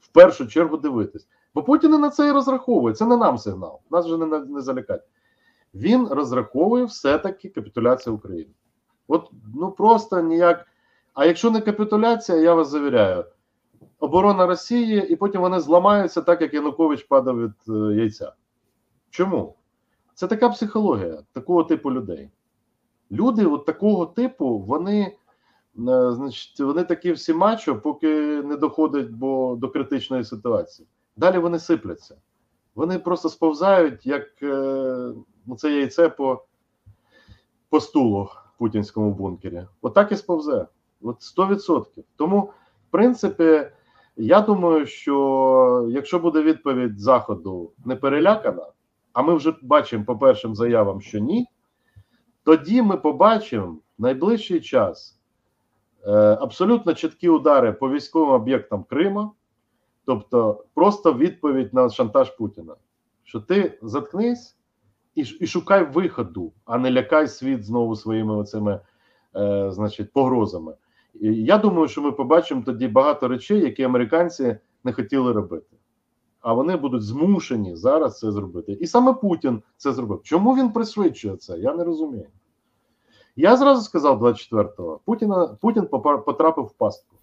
S4: в першу чергу дивитись. Бо Путін і на це і розраховує. Це не нам сигнал. Нас вже не, не залякать. Він розраховує все-таки капітуляцію України. От ну просто ніяк. А якщо не капітуляція, я вас завіряю, оборона Росії, і потім вони зламаються, так як Янукович падав від е, яйця. Чому? Це така психологія такого типу людей. Люди от такого типу, вони, е, значить, вони такі всі мачо, поки не доходять бо, до критичної ситуації. Далі вони сипляться. Вони просто сповзають, як е, ну, це яйце по, по стулу в путінському бункері. Отак і сповзе. От 100%. Тому, в принципі, я думаю, що якщо буде відповідь Заходу не перелякана, а ми вже бачимо по першим заявам, що ні, тоді ми побачимо в найближчий час е, абсолютно чіткі удари по військовим об'єктам Крима. Тобто, просто відповідь на шантаж Путіна, що ти заткнись і і шукай виходу, а не лякай світ знову своїми оцими, е, значить, погрозами. І я думаю, що ми побачимо тоді багато речей, які американці не хотіли робити. А вони будуть змушені зараз це зробити. І саме Путін це зробив. Чому він пришвидшує це? Я не розумію. Я зразу сказав 24-го: Путіна, Путін потрапив в пастку.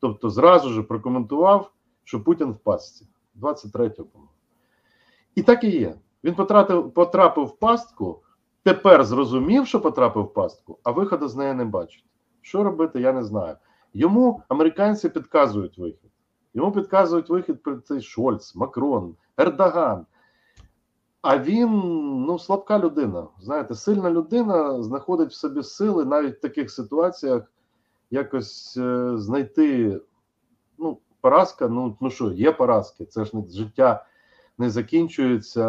S4: Тобто, зразу ж прокоментував що Путін в пастці 23-го. І так і є. Він потрапив, потрапив в пастку, тепер зрозумів, що потрапив в пастку, а виходу з неї не бачить. Що робити, я не знаю. Йому американці підказують вихід. Йому підказують вихід цей Шольц, Макрон, Ердоган. А він ну, слабка людина. Знаєте, сильна людина знаходить в собі сили навіть в таких ситуаціях якось е, знайти ну, поразка. Ну ну що, є поразки. Це ж не життя не закінчується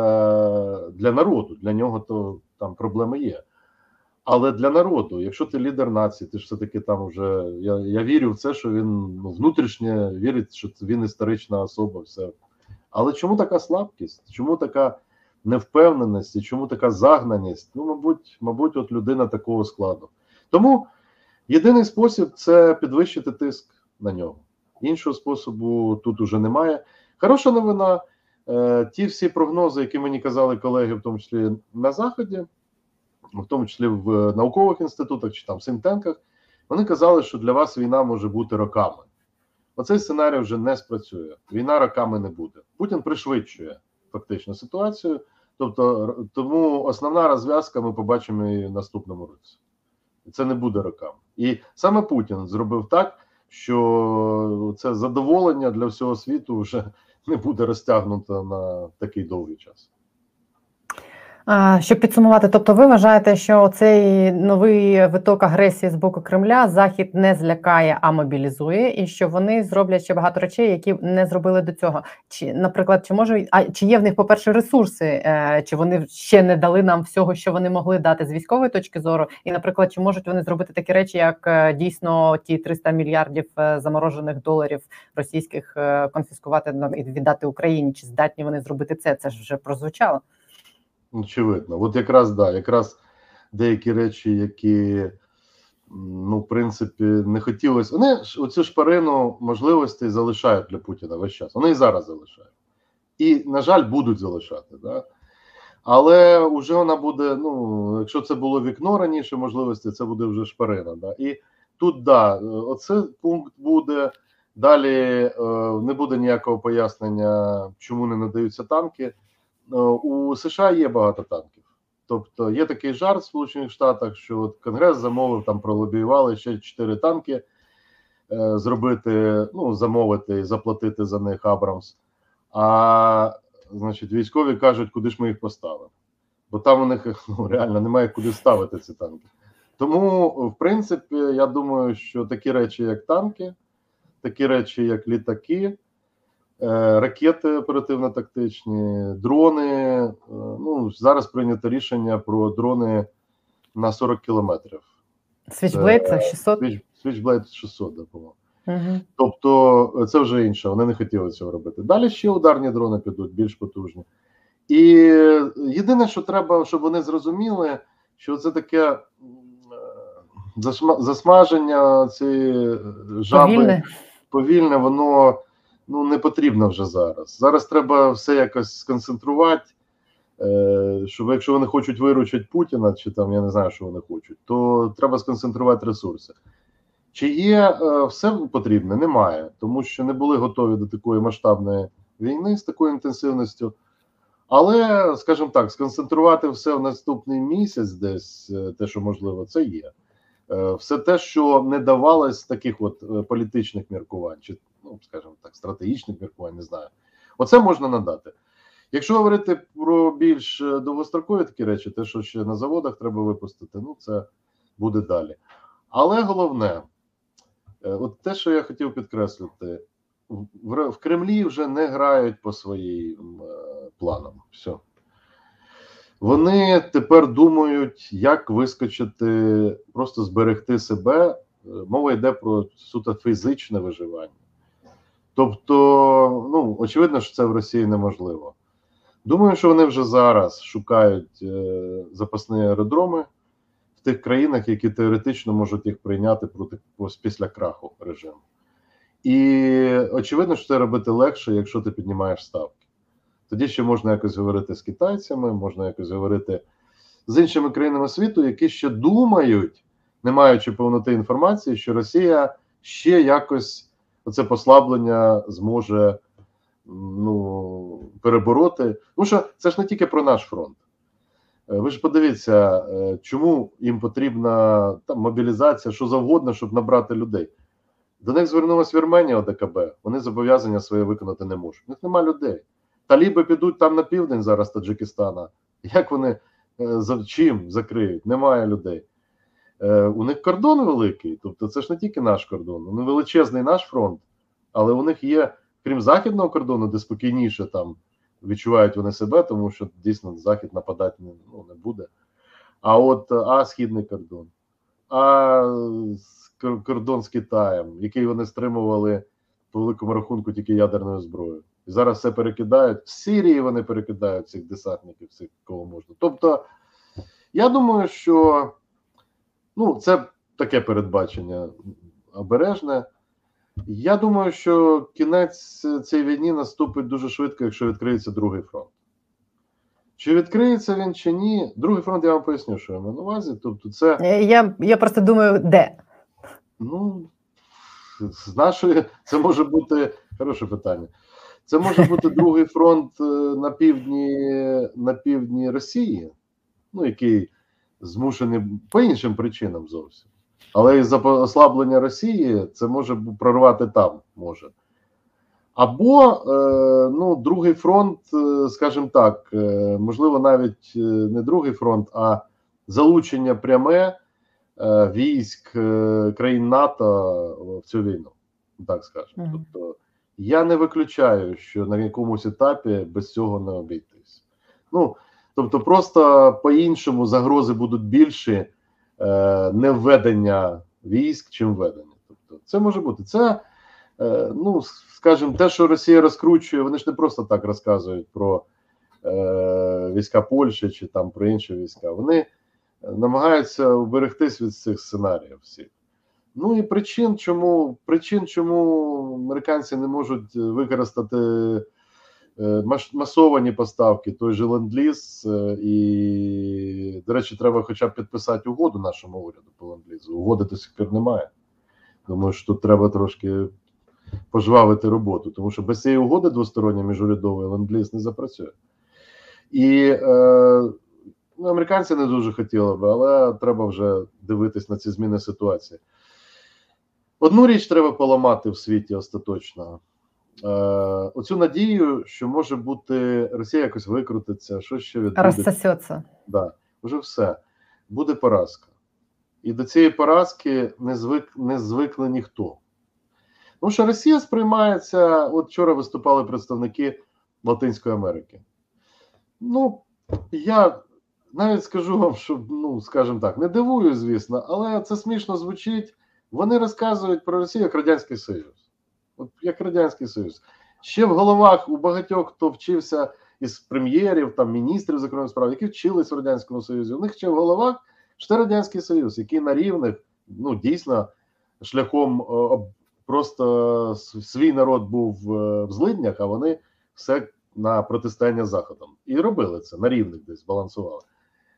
S4: для народу. Для нього то там проблеми є. Але для народу, якщо ти лідер нації, ти ж все-таки там вже. Я я вірю в це, що він ну, внутрішньо вірить, що він історична особа. все. Але чому така слабкість? Чому така невпевненість і чому така загнаність? Ну, мабуть, мабуть, от людина такого складу. Тому єдиний спосіб це підвищити тиск на нього. Іншого способу тут уже немає. Хороша новина. Е, ті всі прогнози, які мені казали колеги, в тому числі на Заході, в тому числі в наукових інститутах чи там синтенках, вони казали, що для вас війна може бути роками. Оцей сценарій вже не спрацює. Війна роками не буде. Путін пришвидшує фактично ситуацію. Тобто, тому основна розв'язка ми побачимо і в наступному році. Це не буде роками. І саме Путін зробив так що це задоволення для всього світу вже не буде розтягнута на такий довгий час.
S1: Щоб підсумувати, тобто, ви вважаєте, що цей новий виток агресії з боку Кремля Захід не злякає, а мобілізує, і що вони зроблять ще багато речей, які не зробили до цього. Чи, наприклад, чи може а чи є в них, по перше, ресурси, е, чи вони ще не дали нам всього, що вони могли дати з військової точки зору? І, наприклад, чи можуть вони зробити такі речі, як е, дійсно ті 300 мільярдів е, заморожених доларів російських конфіскувати і віддати Україні? Чи здатні вони зробити це? Це ж вже прозвучало.
S4: Очевидно, от якраз да, якраз деякі речі, які ну, в принципі, не хотілося. Вони оцю шпарину можливостей залишають для Путіна весь час. Вони і зараз залишають. І, на жаль, будуть залишати. Да? Але вже вона буде. Ну, якщо це було вікно раніше можливості, це буде вже шпарина. Да? І тут да, оце пункт буде. Далі е, не буде ніякого пояснення, чому не надаються танки. У США є багато танків. Тобто є такий жарт в Сполучених Штатах, що от Конгрес замовив там пролобіювали ще чотири танки е, зробити, ну, замовити і заплатити за них Абрамс. А значить, військові кажуть, куди ж ми їх поставимо. Бо там у них <laughs> ну, реально немає куди ставити ці танки. Тому, в принципі, я думаю, що такі речі, як танки, такі речі, як літаки. Е, ракети оперативно-тактичні, дрони. Е, ну, зараз прийнято рішення про дрони на 40 кілометрів.
S1: Switchblade
S4: Це-
S1: це 600.
S4: Switch- Switchblade 600, да, по-моєму.
S1: Угу.
S4: Тобто е, це вже інше, вони не хотіли цього робити. Далі ще ударні дрони підуть, більш потужні. І єдине, що треба, щоб вони зрозуміли, що це таке е, засмаження цієї жаби
S1: Повільне.
S4: повільне, воно ну, не потрібно вже зараз. Зараз треба все якось сконцентрувати. е, Щоб якщо вони хочуть виручити Путіна, чи там я не знаю, що вони хочуть, то треба сконцентрувати ресурси. Чи є е, все потрібне? Немає, тому що не були готові до такої масштабної війни з такою інтенсивністю. Але, скажімо так, сконцентрувати все в наступний місяць, десь е, те, що можливо, це є. Все те, що не давалось таких от політичних міркувань, чи, ну, скажімо так, стратегічних міркувань, не знаю. Оце можна надати. Якщо говорити про більш е, довгострокові такі речі, те, що ще на заводах треба випустити, ну це буде далі. Але головне, е, от те, що я хотів підкреслити, в, Кремлі вже не грають по своїм е, планам. Все. Вони тепер думають, як вискочити, просто зберегти себе. Мова йде про суто фізичне виживання. Тобто, ну, очевидно, що це в Росії неможливо. Думаю, що вони вже зараз шукають е, запасні аеродроми в тих країнах, які теоретично можуть їх прийняти проти після краху режиму. І очевидно, що це робити легше, якщо ти піднімаєш ставки. Тоді ще можна якось говорити з китайцями, можна якось говорити з іншими країнами світу, які ще думають, не маючи повноти інформації, що Росія ще якось оце послаблення зможе ну, перебороти. Тому що це ж не тільки про наш фронт. Е, Ви ж подивіться, е, чому їм потрібна там мобілізація, що завгодно, щоб набрати людей. До них звернулась Вірменія ОДКБ. Вони зобов'язання своє виконати не можуть. У них нема людей. Таліби підуть там на південь зараз Таджикистана. Як вони е, за чим закриють? Немає людей. Е, У них кордон великий, тобто це ж не тільки наш кордон, ну величезний наш фронт, але у них є, крім західного кордону, де спокійніше там відчувають вони себе, тому що дійсно захід нападати не, ну, не буде. А от а східний кордон, а кордон з Китаєм, який вони стримували по великому рахунку тільки ядерною зброєю. І зараз все перекидають. В Сирії вони перекидають цих десантників, всіх кого можна. Тобто, я думаю, що ну, це таке передбачення обережне. Я думаю, що кінець цієї війни наступить дуже швидко, якщо відкриється другий фронт. Чи відкриється він чи ні? Другий фронт я вам поясню, що я маю на увазі. Тобто, це
S1: Е, Я, я просто думаю, де?
S4: Ну, з нашої це може бути хороше питання. Це може бути другий фронт е, на півдні, на півдні Росії, ну який змушений по іншим причинам зовсім. Але із-за ослаблення Росії це може прорвати там може. Або е, ну, другий фронт, е, скажімо так, е, можливо, навіть не другий фронт, а залучення пряме військ країн НАТО в цю війну, так скажемо.
S1: Мгм.
S4: Тобто я не виключаю, що на якомусь етапі без цього не обійтись. Ну тобто, просто по-іншому загрози будуть більші е, не введення військ, чим введення. Тобто, це може бути. Це, е, ну скажімо, те, що Росія розкручує, вони ж не просто так розказують про е, війська Польщі чи там про інші війська. Вони намагаються уберегтись від цих сценаріїв всіх. Ну і причин, чому причин, чому американці не можуть використати масовані поставки, той же ленд-ліз, е, і, до речі, треба хоча б підписати угоду нашому уряду по ленд-лізу. Угоди до сих пір немає. Думаю, що тут треба трошки пожвавити роботу, тому що без цієї угоди двосторонньої міжурядової ленд-ліз не запрацює. І е, ну, американці не дуже хотіли би, але треба вже дивитись на ці зміни ситуації. Одну річ треба поламати в світі остаточно. Е, оцю надію, що може бути Росія якось викрутиться, що ще відбудеться.
S1: Розсосеться.
S4: Да, вже все. Буде поразка. І до цієї поразки не звик, не звикли ніхто. Тому що Росія сприймається, от вчора виступали представники Латинської Америки. Ну, я навіть скажу вам, що, ну, скажімо так, не дивую, звісно, але це смішно звучить. Вони розказують про Росію як Радянський Союз. От як Радянський Союз. Ще в головах у багатьох, хто вчився із прем'єрів, там міністрів закордонних справ, які вчились в Радянському Союзі, у них ще в головах що це Радянський Союз, який на рівних, ну дійсно, шляхом о, просто свій народ був е, в злиднях, а вони все на протистояння Заходом. І робили це на рівних десь балансували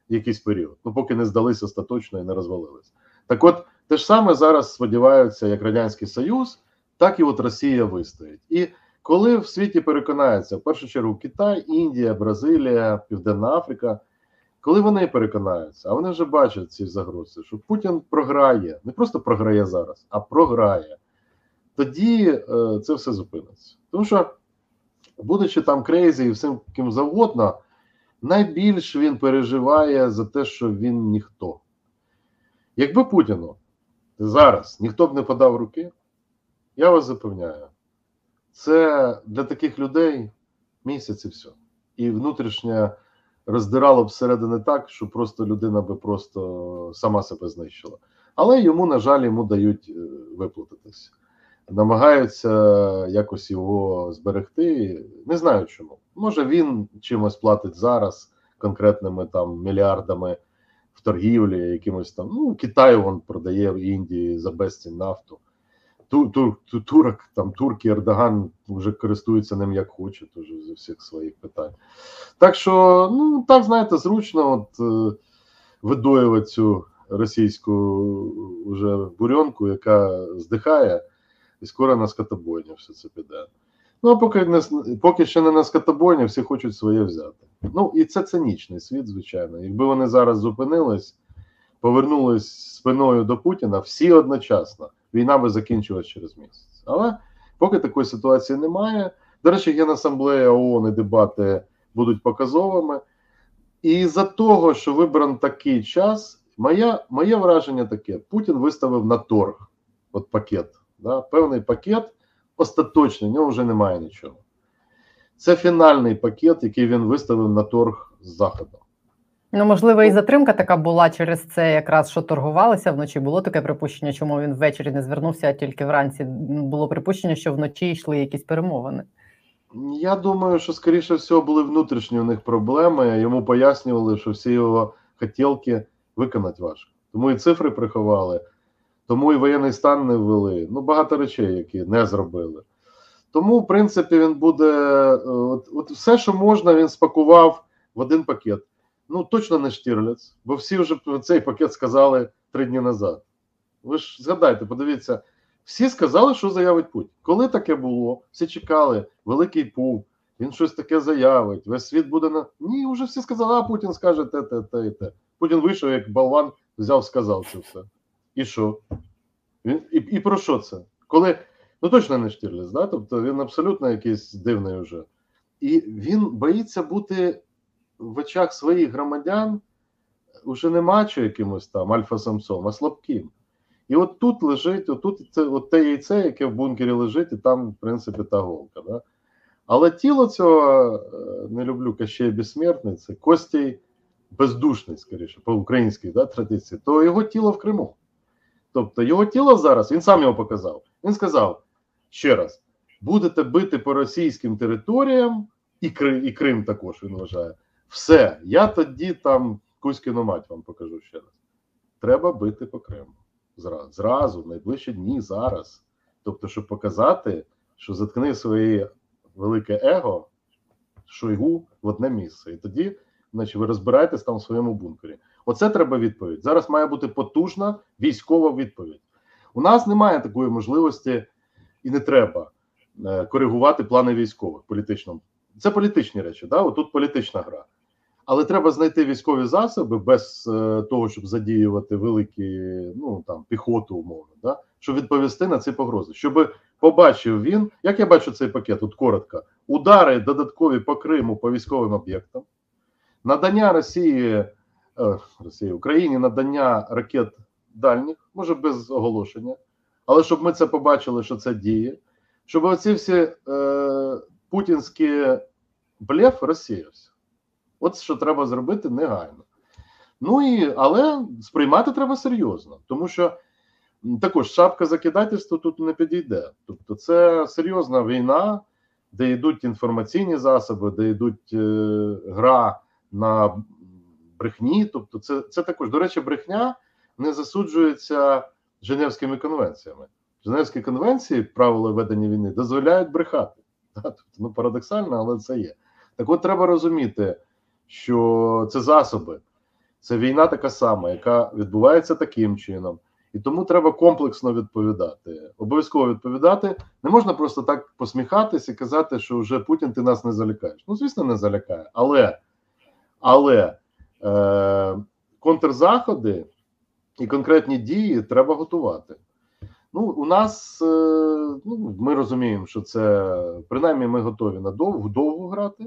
S4: якийсь період. Ну, поки не здалися остаточно і не розвалились. Так от, те ж саме зараз сподіваються, як Радянський Союз, так і от Росія вистоїть. І коли в світі переконаються, в першу чергу Китай, Індія, Бразилія, Південна Африка, коли вони переконаються, а вони вже бачать ці загрози, що Путін програє, не просто програє зараз, а програє, тоді е, це все зупиниться. Тому що, будучи там крейзі і всім ким завгодно, найбільш він переживає за те, що він ніхто. Якби Путіну зараз ніхто б не подав руки, я вас запевняю, це для таких людей місяць і все. І внутрішня роздирало всередини так, що просто людина би просто сама себе знищила. Але йому, на жаль, йому дають е, виплатитись. Намагаються якось його зберегти. Не знаю чому. Може він чимось платить зараз конкретними там мільярдами в торгівлі, якимось там. Ну, Китай він продає в Індії за безцінь нафту. Тур, тур, турок, там турки, Ердоган вже користуються ним як хоче, теж зі всіх своїх питань. Так що, ну так знаєте, зручно от е, видоювати цю російську уже бурьонку, яка здихає, і скоро на скотобойню все це піде. Ну, а поки не поки ще не на скотобойні, всі хочуть своє взяти. Ну і це цинічний світ, звичайно. Якби вони зараз зупинились, повернулись спиною до Путіна, всі одночасно війна би закінчилась через місяць. Але поки такої ситуації немає. До речі, Генасамблея ООН і дебати будуть показовими. І за того, що вибран такий час, моє, моє враження таке: Путін виставив на торг от пакет, да, певний пакет остаточний, в нього вже немає нічого. Це фінальний пакет, який він виставив на торг з Заходом.
S1: Ну, можливо, і затримка така була через це, якраз що торгувалися вночі. Було таке припущення, чому він ввечері не звернувся, а тільки вранці було припущення, що вночі йшли якісь перемовини.
S4: Я думаю, що скоріше всього були внутрішні у них проблеми. Йому пояснювали, що всі його хотілки виконати важко. Тому і цифри приховали, тому і воєнний стан не ввели. Ну, багато речей, які не зробили. Тому, в принципі, він буде. От, от все, що можна, він спакував в один пакет. Ну, точно не Штірліц, бо всі вже про цей пакет сказали три дні назад. Ви ж згадайте, подивіться, всі сказали, що заявить Путін. Коли таке було, всі чекали, великий пув, він щось таке заявить, весь світ буде на. Ні, вже всі сказали, а Путін скаже те, те, те те. Путін вийшов, як болван, взяв, сказав це все. І що? Він, І і про що це? Коли. Ну точно не Штірліц, да? тобто він абсолютно якийсь дивний вже. І він боїться бути в очах своїх громадян уже не мачо якимось там альфа-самцом, а слабким. І от тут лежить, отут це от те яйце, яке в бункері лежить, і там, в принципі, та голка. Да? Але тіло цього не люблю Кащей безсмертний, це Костій бездушний, скоріше, по українській да, традиції, то його тіло в Криму. Тобто його тіло зараз, він сам його показав. Він сказав ще раз: будете бити по російським територіям, і Крим, і Крим також він вважає. Все, я тоді там Кузькину мать вам покажу ще раз. Треба бити по Криму. Зразу, зразу, в найближчі дні, зараз. Тобто, щоб показати, що заткни своє велике его, шойгу в одне місце. І тоді, значить, ви розбираєтесь там в своєму бункері. Оце треба відповідь. Зараз має бути потужна військова відповідь. У нас немає такої можливості і не треба е, коригувати плани військових політичному. Це політичні речі, да? Отут політична гра. Але треба знайти військові засоби без е, того, щоб задіювати великі ну там піхоту, умовно, да? щоб відповісти на ці погрози. Щоб побачив він, як я бачу цей пакет, тут коротко, удари додаткові по Криму по військовим об'єктам, надання Росії, е, Росії Україні надання ракет дальніх, може без оголошення, Але щоб ми це побачили, що це діє, щоб оці всі е, путінські блеф розсіявся. От що треба зробити негайно. Ну і але сприймати треба серйозно, тому що також шапка закидательства тут не підійде. Тобто, це серйозна війна, де йдуть інформаційні засоби, де йдуть е, гра на брехні. Тобто, це це також, до речі, брехня не засуджується Женевськими конвенціями. Женевські конвенції, правила ведення війни, дозволяють брехати. <laughs> Тобто, ну парадоксально, але це є. Так от треба розуміти, що це засоби, це війна така сама, яка відбувається таким чином. І тому треба комплексно відповідати. Обов'язково відповідати. Не можна просто так посміхатись і казати, що вже Путін ти нас не залякаєш. Ну, звісно, не залякає. Але але е, контрзаходи і конкретні дії треба готувати. Ну, у нас е, ну, ми розуміємо, що це принаймні ми готові на довго довго грати.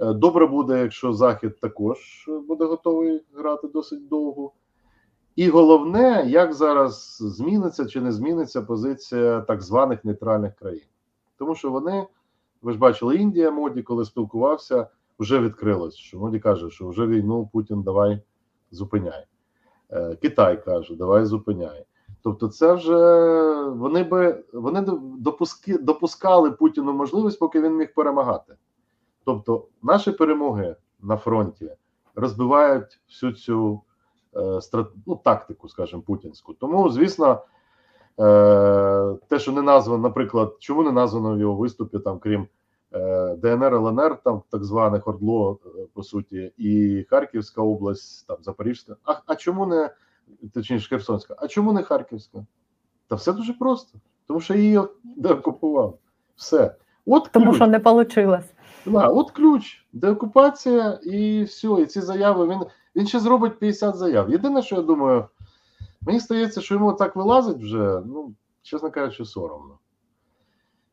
S4: Е, добре буде, якщо Захід також буде готовий грати досить довго. І головне, як зараз зміниться чи не зміниться позиція так званих нейтральних країн. Тому що вони, ви ж бачили, Індія Моді, коли спілкувався, вже відкрилось. Що Моді каже, що вже війну Путін давай зупиняй. Е, Китай каже, давай зупиняй. Тобто, це вже вони би вони допускали Путіну можливість, поки він міг перемагати. Тобто, наші перемоги на фронті розбивають всю цю е, ну, тактику, скажімо, путінську. Тому, звісно, е, те, що не названо, наприклад, чому не названо в його виступі, там, крім е, ДНР, ЛНР, там так званих Ордло, е, по суті, і Харківська область, там Запорізька. А, а чому не точніше Херсонська? А чому не Харківська? Та все дуже просто, тому що її деокупували. Все. От
S1: Тому що не вийшло.
S4: Да, от ключ, деокупація і все. І ці заяви він він ще зробить 50 заяв. Єдине, що я думаю, мені здається, що йому так вилазить вже, ну, чесно кажучи, соромно.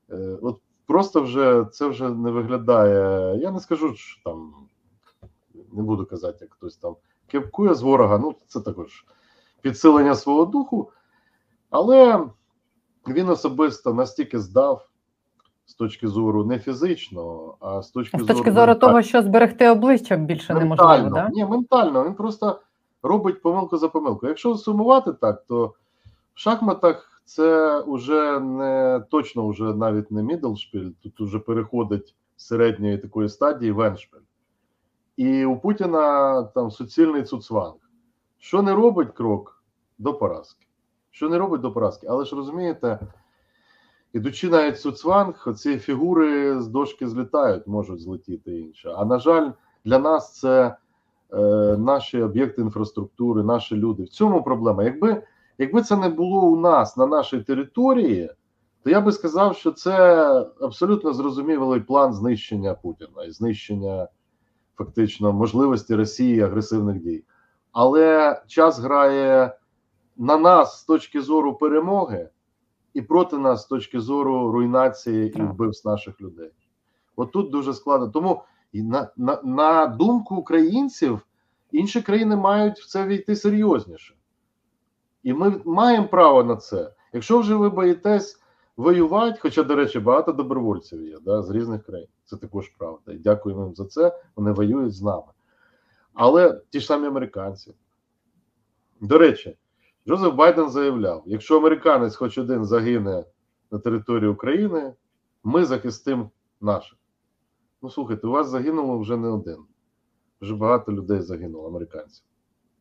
S4: Е, От просто вже це вже не виглядає. Я не скажу, що там не буду казати, як хтось там кепкує з ворога. Ну, це також підсилення свого духу, але він особисто настільки здав з точки зору не фізичного, а з точки
S1: з точки зору того, що зберегти обличчя більше
S4: ментально.
S1: неможливо. да?
S4: Ні, ментально він просто робить помилку за помилку. Якщо сумувати так, то в шахматах це вже не точно вже навіть не мідлшпіль, тут вже переходить з середньої такої стадії веншпіль. І у Путіна там суцільний цуцванг. Що не робить крок до поразки? Що не робить до поразки? Але ж розумієте, ідучи навіть Суцванг, ці фігури з дошки злітають, можуть злетіти інше. А на жаль, для нас це е, наші об'єкти інфраструктури, наші люди. В цьому проблема. Якби якби це не було у нас на нашій території, то я би сказав, що це абсолютно зрозумілий план знищення Путіна і знищення фактично можливості Росії агресивних дій. Але час грає на нас з точки зору перемоги і проти нас з точки зору руйнації і вбивств наших людей. От тут дуже складно. Тому на, на, на думку українців, інші країни мають в це війти серйозніше. І ми маємо право на це. Якщо вже ви боїтесь воювати, хоча, до речі, багато добровольців є да, з різних країн, це також правда. І дякуємо їм за це. Вони воюють з нами. Але ті ж самі американці. До речі, Джозеф Байден заявляв: якщо американець хоч один загине на території України, ми захистимо наших. Ну, слухайте, у вас загинуло вже не один. Вже багато людей загинуло, американців.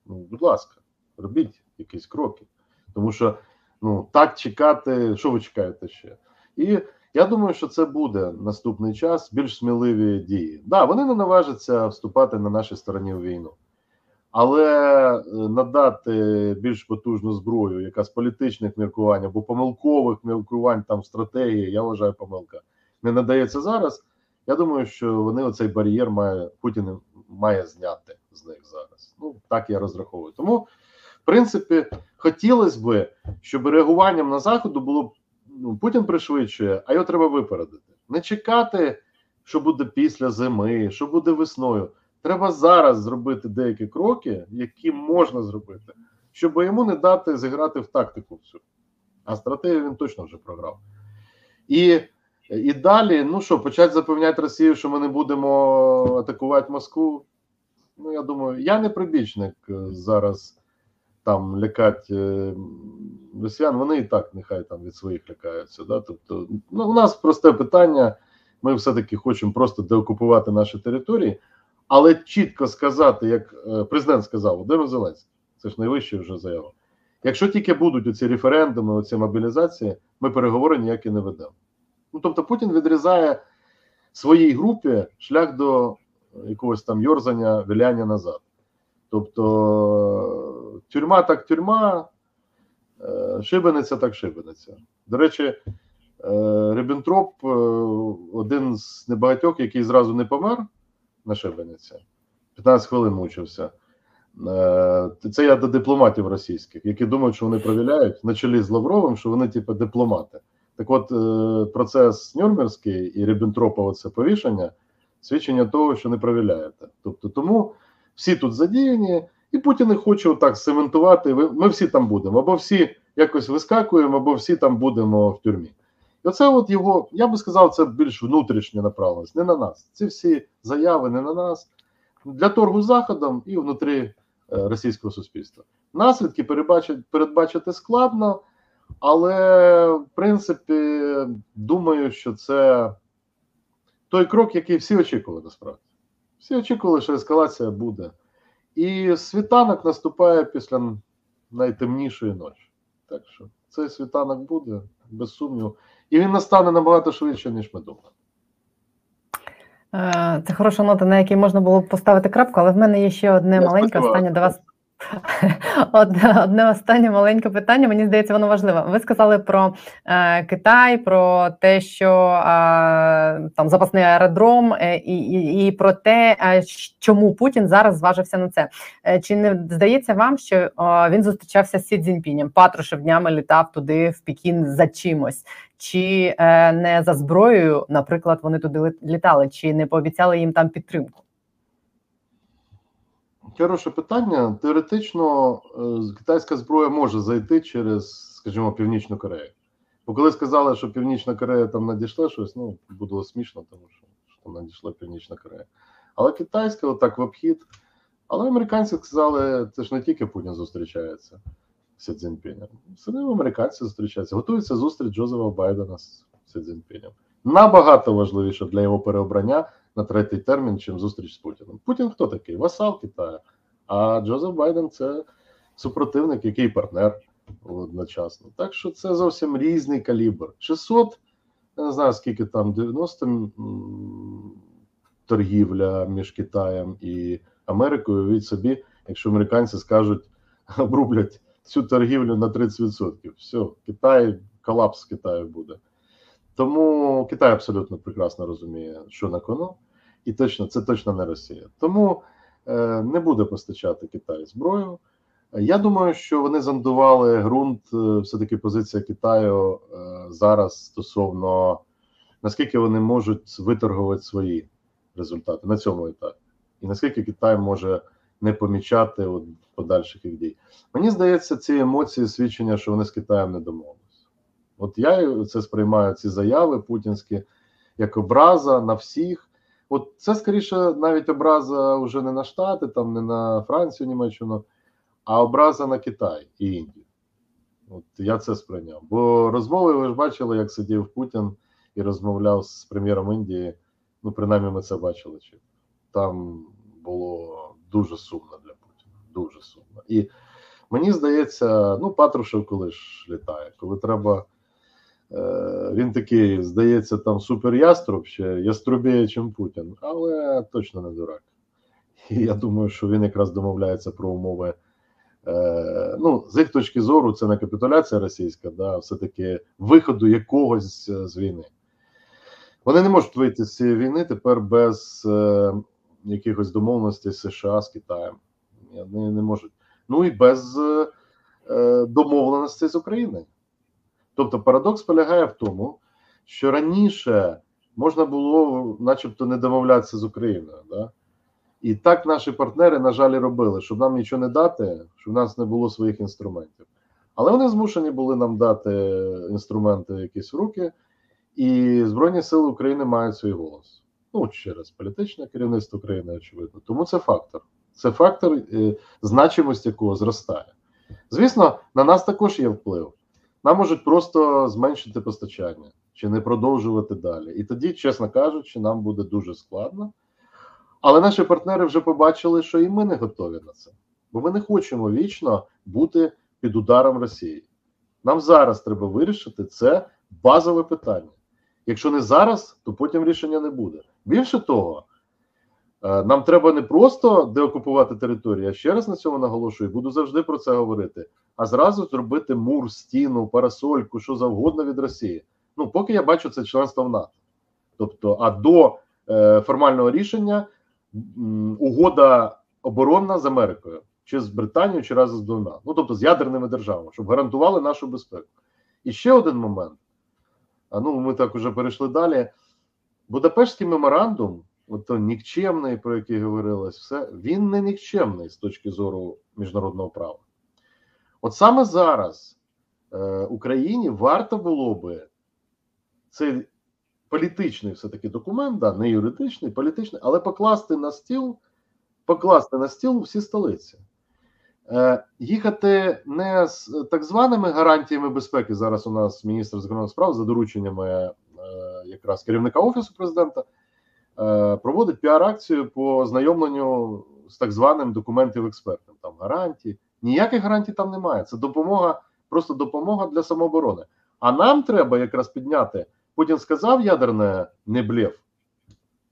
S4: Ну, будь ласка, робіть якісь кроки. Тому що ну, так чекати, що ви чекаєте ще? І я думаю, що це буде наступний час, більш сміливі дії. Да, вони не наважаться вступати на нашій стороні у війну. Але е, надати більш потужну зброю, яка з політичних міркувань або помилкових міркувань там стратегії, я вважаю, помилка не надається зараз. Я думаю, що вони оцей бар'єр має Путін має зняти з них зараз. Ну так я розраховую. Тому, в принципі, хотілося б, щоб реагуванням на заходу було ну, Путін пришвидшує, а його треба випередити. Не чекати, що буде після зими, що буде весною. Треба зараз зробити деякі кроки, які можна зробити, щоб йому не дати зіграти в тактику всю. А стратегію він точно вже програв. І і далі, ну що, почать запевняти Росію, що ми не будемо атакувати Москву. Ну, я думаю, я не прибічник е, зараз там лякати е, росіян, вони і так нехай там від своїх лякаються. Да? Тобто, ну, у нас просте питання. Ми все-таки хочемо просто деокупувати наші території, але чітко сказати, як е, президент сказав, Володимир Зеленський, це ж найвища вже заява. Якщо тільки будуть оці референдуми, оці мобілізації, ми переговори ніякі не ведемо. Ну тобто Путін відрізає своїй групі шлях до якогось там йорзання, виляння назад. Тобто тюрма так тюрма, е, шибениця так шибениця. До речі, е, Риббентроп е, один з небагатьох, який зразу не помер на шибениці, 15 хвилин мучився. Це я до дипломатів російських, які думають, що вони провіляють на чолі з Лавровим, що вони, типу, дипломати. Так от, процес Нюрнберзький і Ріббентропа це повішення свідчення того, що не провіляєте. Тобто, тому всі тут задіяні, і Путін не хоче отак цементувати. Ми всі там будемо, або всі якось вискакуємо, або всі там будемо в тюрмі. Оце от його, я би сказав, це більш внутрішня направленість, не на нас. Ці всі заяви не на нас для торгу з Заходом і внутрі е, російського суспільства. Наслідки передбачити складно, але в принципі думаю, що це той крок, який всі очікували насправді. Всі очікували, що ескалація буде. І світанок наступає після найтемнішої ночі. Так що цей світанок буде, без сумніву. І він настане набагато швидше, ніж ми думали.
S1: Е, це хороша нота, на якій можна було б поставити крапку, але в мене є ще одне Я маленьке останнє до вас <laughs> Одне, одне останнє маленьке питання. Мені здається, воно важливе. Ви сказали про е, Китай, про те, що е, там запасний аеродром, е, і, і і, про те, е, чому Путін зараз зважився на це. Е, чи не здається вам, що е, він зустрічався з Сі Цзіньпінем? Патрушев днями літав туди в Пекін за чимось? Чи е, не за зброєю, наприклад, вони туди літали, чи не пообіцяли їм там підтримку?
S4: Хороше питання. Теоретично е, китайська зброя може зайти через, скажімо, Північну Корею. Бо коли сказали, що Північна Корея там надійшла щось, ну було смішно, тому що, що там надійшла Північна Корея. Але китайська, отак в обхід. Але американці сказали, це ж не тільки Путін зустрічається з Цзіньпінем. Самі американці зустрічаються. Готується зустріч Джозефа Байдена з Цзіньпінем. Набагато важливіше для його переобрання на третій термін, чим зустріч з Путіним. Путін хто такий? Васал Китаю. А Джозеф Байден це супротивник, який партнер одночасно. Так що це зовсім різний калібр. 600, я не знаю, скільки там 90 торгівля між Китаєм і Америкою. Від собі, якщо американці скажуть, <laughs> обрублять цю торгівлю на 30%. Все, Китай, колапс Китаю буде. Тому Китай абсолютно прекрасно розуміє, що на кону, і точно це точно не Росія. Тому е, не буде постачати Китай зброю. Я думаю, що вони зондували ґрунт. Е, Все таки позиція Китаю е, зараз стосовно наскільки вони можуть виторгувати свої результати на цьому етапі, і наскільки Китай може не помічати от подальших їх дій. Мені здається, ці емоції свідчення, що вони з Китаєм не домовилися. От я це сприймаю ці заяви путінські як образа на всіх. От це скоріше навіть образа вже не на Штати, там не на Францію, Німеччину, а образа на Китай і Індію. От я це сприйняв. Бо розмови ви ж бачили, як сидів Путін і розмовляв з прем'єром Індії. Ну, принаймні, ми це бачили. Чи там було дуже сумно для Путіна. Дуже сумно. І мені здається, ну Патрушев коли ж літає, коли треба. Е, він такий, здається, там супер яструб ще яструбіє, чим Путін, але точно не дурак. <laughs> І я думаю, що він якраз домовляється про умови. Е, ну, з їх точки зору, це не капітуляція російська, да, все-таки виходу якогось з війни. Вони не можуть вийти з цієї війни тепер без е, якихось домовленостей США з Китаєм. Вони не можуть. Ну і без е, домовленостей з Україною. Тобто парадокс полягає в тому, що раніше можна було, начебто, не домовлятися з Україною. Да? І так наші партнери, на жаль, робили, щоб нам нічого не дати, щоб в нас не було своїх інструментів. Але вони змушені були нам дати інструменти якісь в руки, і Збройні Сили України мають свій голос. Ну, через політичне керівництво України, очевидно. Тому це фактор. Це фактор, е, значимість якого зростає. Звісно, на нас також є вплив. Нам можуть просто зменшити постачання чи не продовжувати далі. І тоді, чесно кажучи, нам буде дуже складно. Але наші партнери вже побачили, що і ми не готові на це. Бо ми не хочемо вічно бути під ударом Росії. Нам зараз треба вирішити це базове питання. Якщо не зараз, то потім рішення не буде. Більше того, нам треба не просто деокупувати територію, я ще раз на цьому наголошую, буду завжди про це говорити, а зразу зробити мур, стіну, парасольку, що завгодно від Росії. Ну, поки я бачу це членство в НАТО. Тобто, а до е, формального рішення м, угода оборонна з Америкою, чи з Британією, чи разом з двома. Ну тобто з ядерними державами, щоб гарантували нашу безпеку. І ще один момент. А ну ми так уже перейшли далі. Будапештський меморандум, от той нікчемний, про який говорилось, все він не нікчемний з точки зору міжнародного права. От саме зараз е, Україні варто було би цей політичний все-таки документ, да, не юридичний, політичний, але покласти на стіл, покласти на стіл всі столиці. Е, їхати не з так званими гарантіями безпеки. Зараз у нас міністр закордонних справ за дорученнями е, якраз керівника офісу президента проводить піар-акцію по знайомленню з так званим документів експертів. Там гарантії. Ніяких гарантій там немає. Це допомога, просто допомога для самооборони. А нам треба якраз підняти. Путін сказав ядерне не блеф.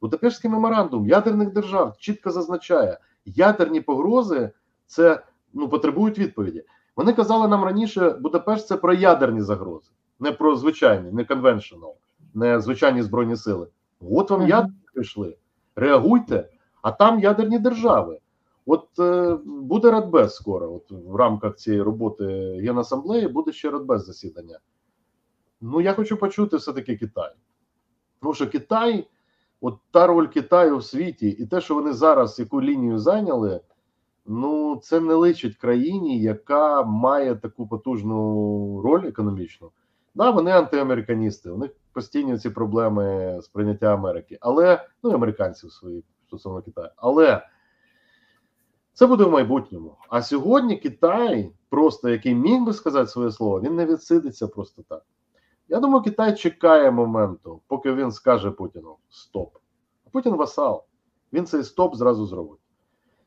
S4: Будапештський меморандум ядерних держав чітко зазначає, ядерні погрози це ну, потребують відповіді. Вони казали нам раніше, Будапешт це про ядерні загрози, не про звичайні, не конвеншнл, не звичайні збройні сили. От вам ядерні прийшли. Реагуйте, а там ядерні держави. От е, буде Радбез скоро. От в рамках цієї роботи Генасамблеї буде ще Радбез засідання. Ну, я хочу почути все-таки Китай. Тому що Китай, от та роль Китаю в світі, і те, що вони зараз яку лінію зайняли, ну це не личить країні, яка має таку потужну роль економічну. Да, вони антиамериканісти, у них постійні ці проблеми з прийняття Америки, але ну і американців свої стосовно Китаю. Але це буде в майбутньому. А сьогодні Китай, просто який міг би сказати своє слово, він не відсидиться просто так. Я думаю, Китай чекає моменту, поки він скаже Путіну стоп. А Путін васал. Він цей стоп зразу зробить.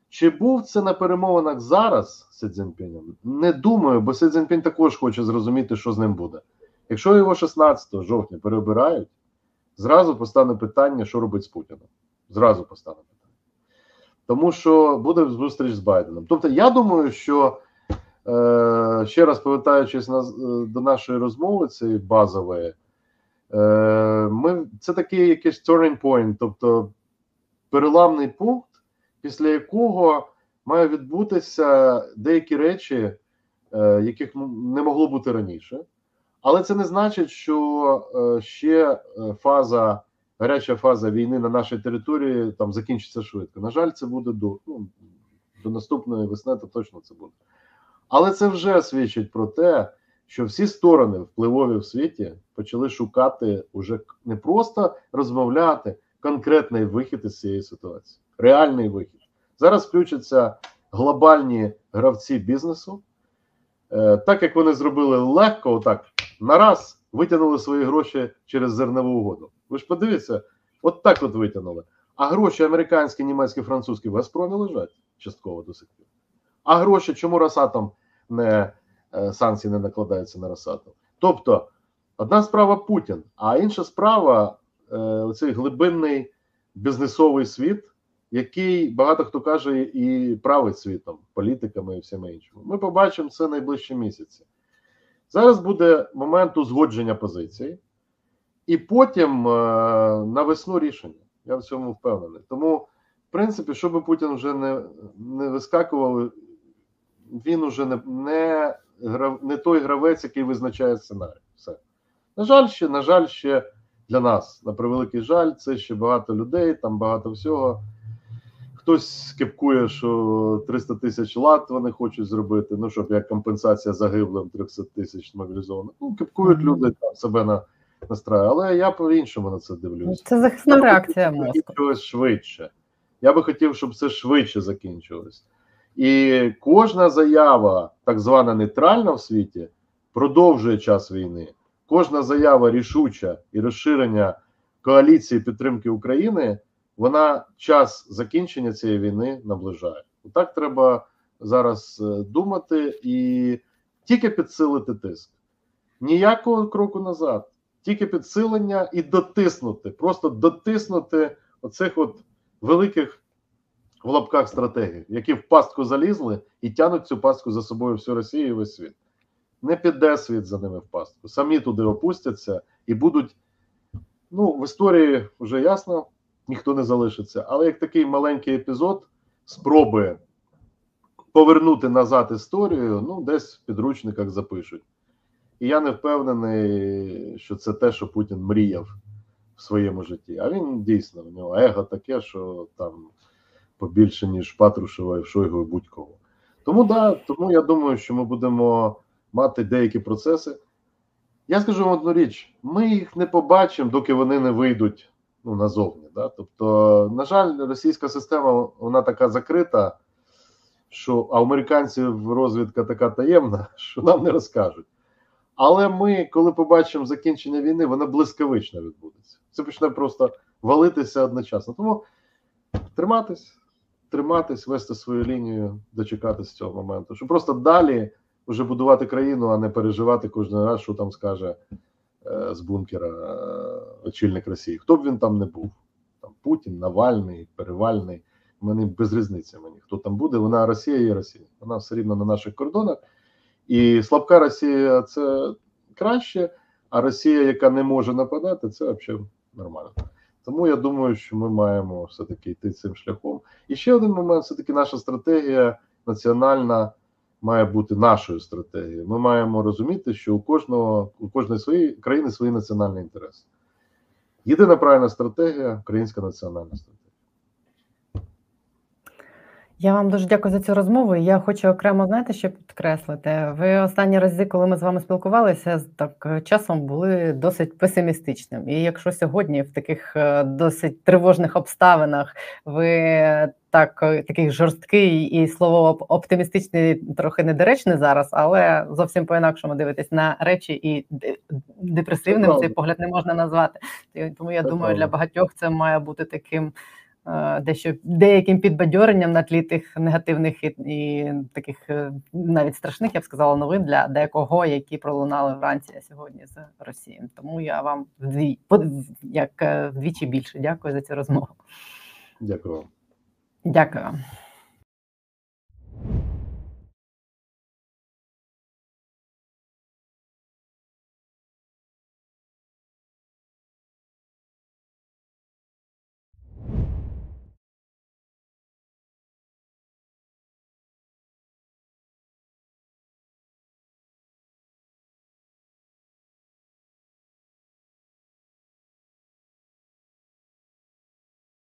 S4: Чи був це на перемовинах зараз з Си Цзіньпінем? Не думаю, бо Си Цзіньпінь також хоче зрозуміти, що з ним буде. Якщо його 16 жовтня переобирають, зразу постане питання, що робить з Путіним. Зразу постане питання. Тому що буде зустріч з Байденом. Тобто, я думаю, що е, ще раз повертаючись на, е, до нашої розмови, цієї базової, е, ми, це такий якийсь turning point, тобто переламний пункт, після якого має відбутися деякі речі, е, яких не могло бути раніше. Але це не значить, що е, ще е, фаза, гаряча фаза війни на нашій території там закінчиться швидко. На жаль, це буде до, ну, до наступної весни, то точно це буде. Але це вже свідчить про те, що всі сторони впливові в світі почали шукати уже не просто розмовляти конкретний вихід із цієї ситуації, реальний вихід. Зараз включаться глобальні гравці бізнесу, Е, так як вони зробили легко, отак на раз витягнули свої гроші через зернову угоду. Ви ж подивіться, от так от витягнули. А гроші американські, німецькі, французькі в Газпромі лежать частково до сих пір. А гроші, чому Росатом не е, санкції не накладаються на Росатом? Тобто, одна справа Путін, а інша справа е, оцей глибинний бізнесовий світ, який багато хто каже і править світом, політиками і всіма іншими. Ми побачимо це найближчі місяці. Зараз буде момент узгодження позицій, і потім е, на весну рішення. Я в цьому впевнений. Тому, в принципі, що би Путін вже не, не вискакував, він уже не, не, не той гравець, який визначає сценарій. Все. На жаль, ще, на жаль, ще для нас, на превеликий жаль, це ще багато людей, там багато всього. Хтось скепкує, що 300 тисяч лат вони хочуть зробити. Ну щоб як компенсація загиблим 300 тисяч мобілізованих. Ну кепкують люди там себе на настраю. Але я по-іншому на це дивлюсь.
S1: Це захисна реакція мозку.
S4: швидше. Я би хотів, щоб це швидше закінчилось. І кожна заява, так звана нейтральна в світі, продовжує час війни. Кожна заява рішуча і розширення коаліції підтримки України, вона час закінчення цієї війни наближає. Так треба зараз е, думати і тільки підсилити тиск. Ніякого кроку назад, тільки підсилення і дотиснути, просто дотиснути оцих от великих в лапках стратегій, які в пастку залізли і тянуть цю пастку за собою всю Росію і весь світ. Не піде світ за ними в пастку. Самі туди опустяться і будуть. Ну, в історії вже ясно, ніхто не залишиться. Але як такий маленький епізод спроби повернути назад історію, ну, десь в підручниках запишуть. І я не впевнений, що це те, що Путін мріяв в своєму житті. А він дійсно в нього его таке, що там побільше, ніж Патрушева і Шойгу і будь-кого. Тому да, тому я думаю, що ми будемо мати деякі процеси. Я скажу вам одну річ: ми їх не побачимо, доки вони не вийдуть ну, назовні. Да? Тобто, на жаль, російська система вона така закрита, що а американців розвідка така таємна, <laughs> що нам не розкажуть. Але ми, коли побачимо закінчення війни, воно блискавично відбудеться. Це почне просто валитися одночасно. Тому триматись, триматись, вести свою лінію, дочекатись цього моменту, щоб просто далі вже будувати країну, а не переживати кожен раз, що там скаже з бункера е, очільник Росії. Хто б він там не був, там Путін, Навальний, Перевальний. Мені без різниці мені, хто там буде. Вона Росія є Росія. Вона все рівно на наших кордонах. І слабка Росія це краще, а Росія, яка не може нападати, це взагалі нормально. Тому я думаю, що ми маємо все-таки йти цим шляхом. І ще один момент: все-таки наша стратегія національна має бути нашою стратегією. Ми маємо розуміти, що у кожного у кожної своєї країни свої національні інтереси. Єдина правильна стратегія українська національна стратегія.
S1: Я вам дуже дякую за цю розмову. Я хочу окремо знаєте, що підкреслити. Ви останні рази, коли ми з вами спілкувалися, так е, часом були досить песимістичним. І якщо сьогодні в таких е, досить тривожних обставинах ви так е, такий жорсткий і слово оптимістичний трохи недоречне зараз, але зовсім по-інакшому дивитесь на речі і депресивним цей погляд не можна назвати. Тому я думаю, для багатьох це має бути таким дещо деяким підбадьоренням на тлі тих негативних і, і таких е, навіть страшних, я б сказала, новин для декого, які пролунали вранці сьогодні з Росії. Тому я вам вдві як е, вдвічі більше дякую за цю розмову.
S4: Дякую вам.
S1: Дякую.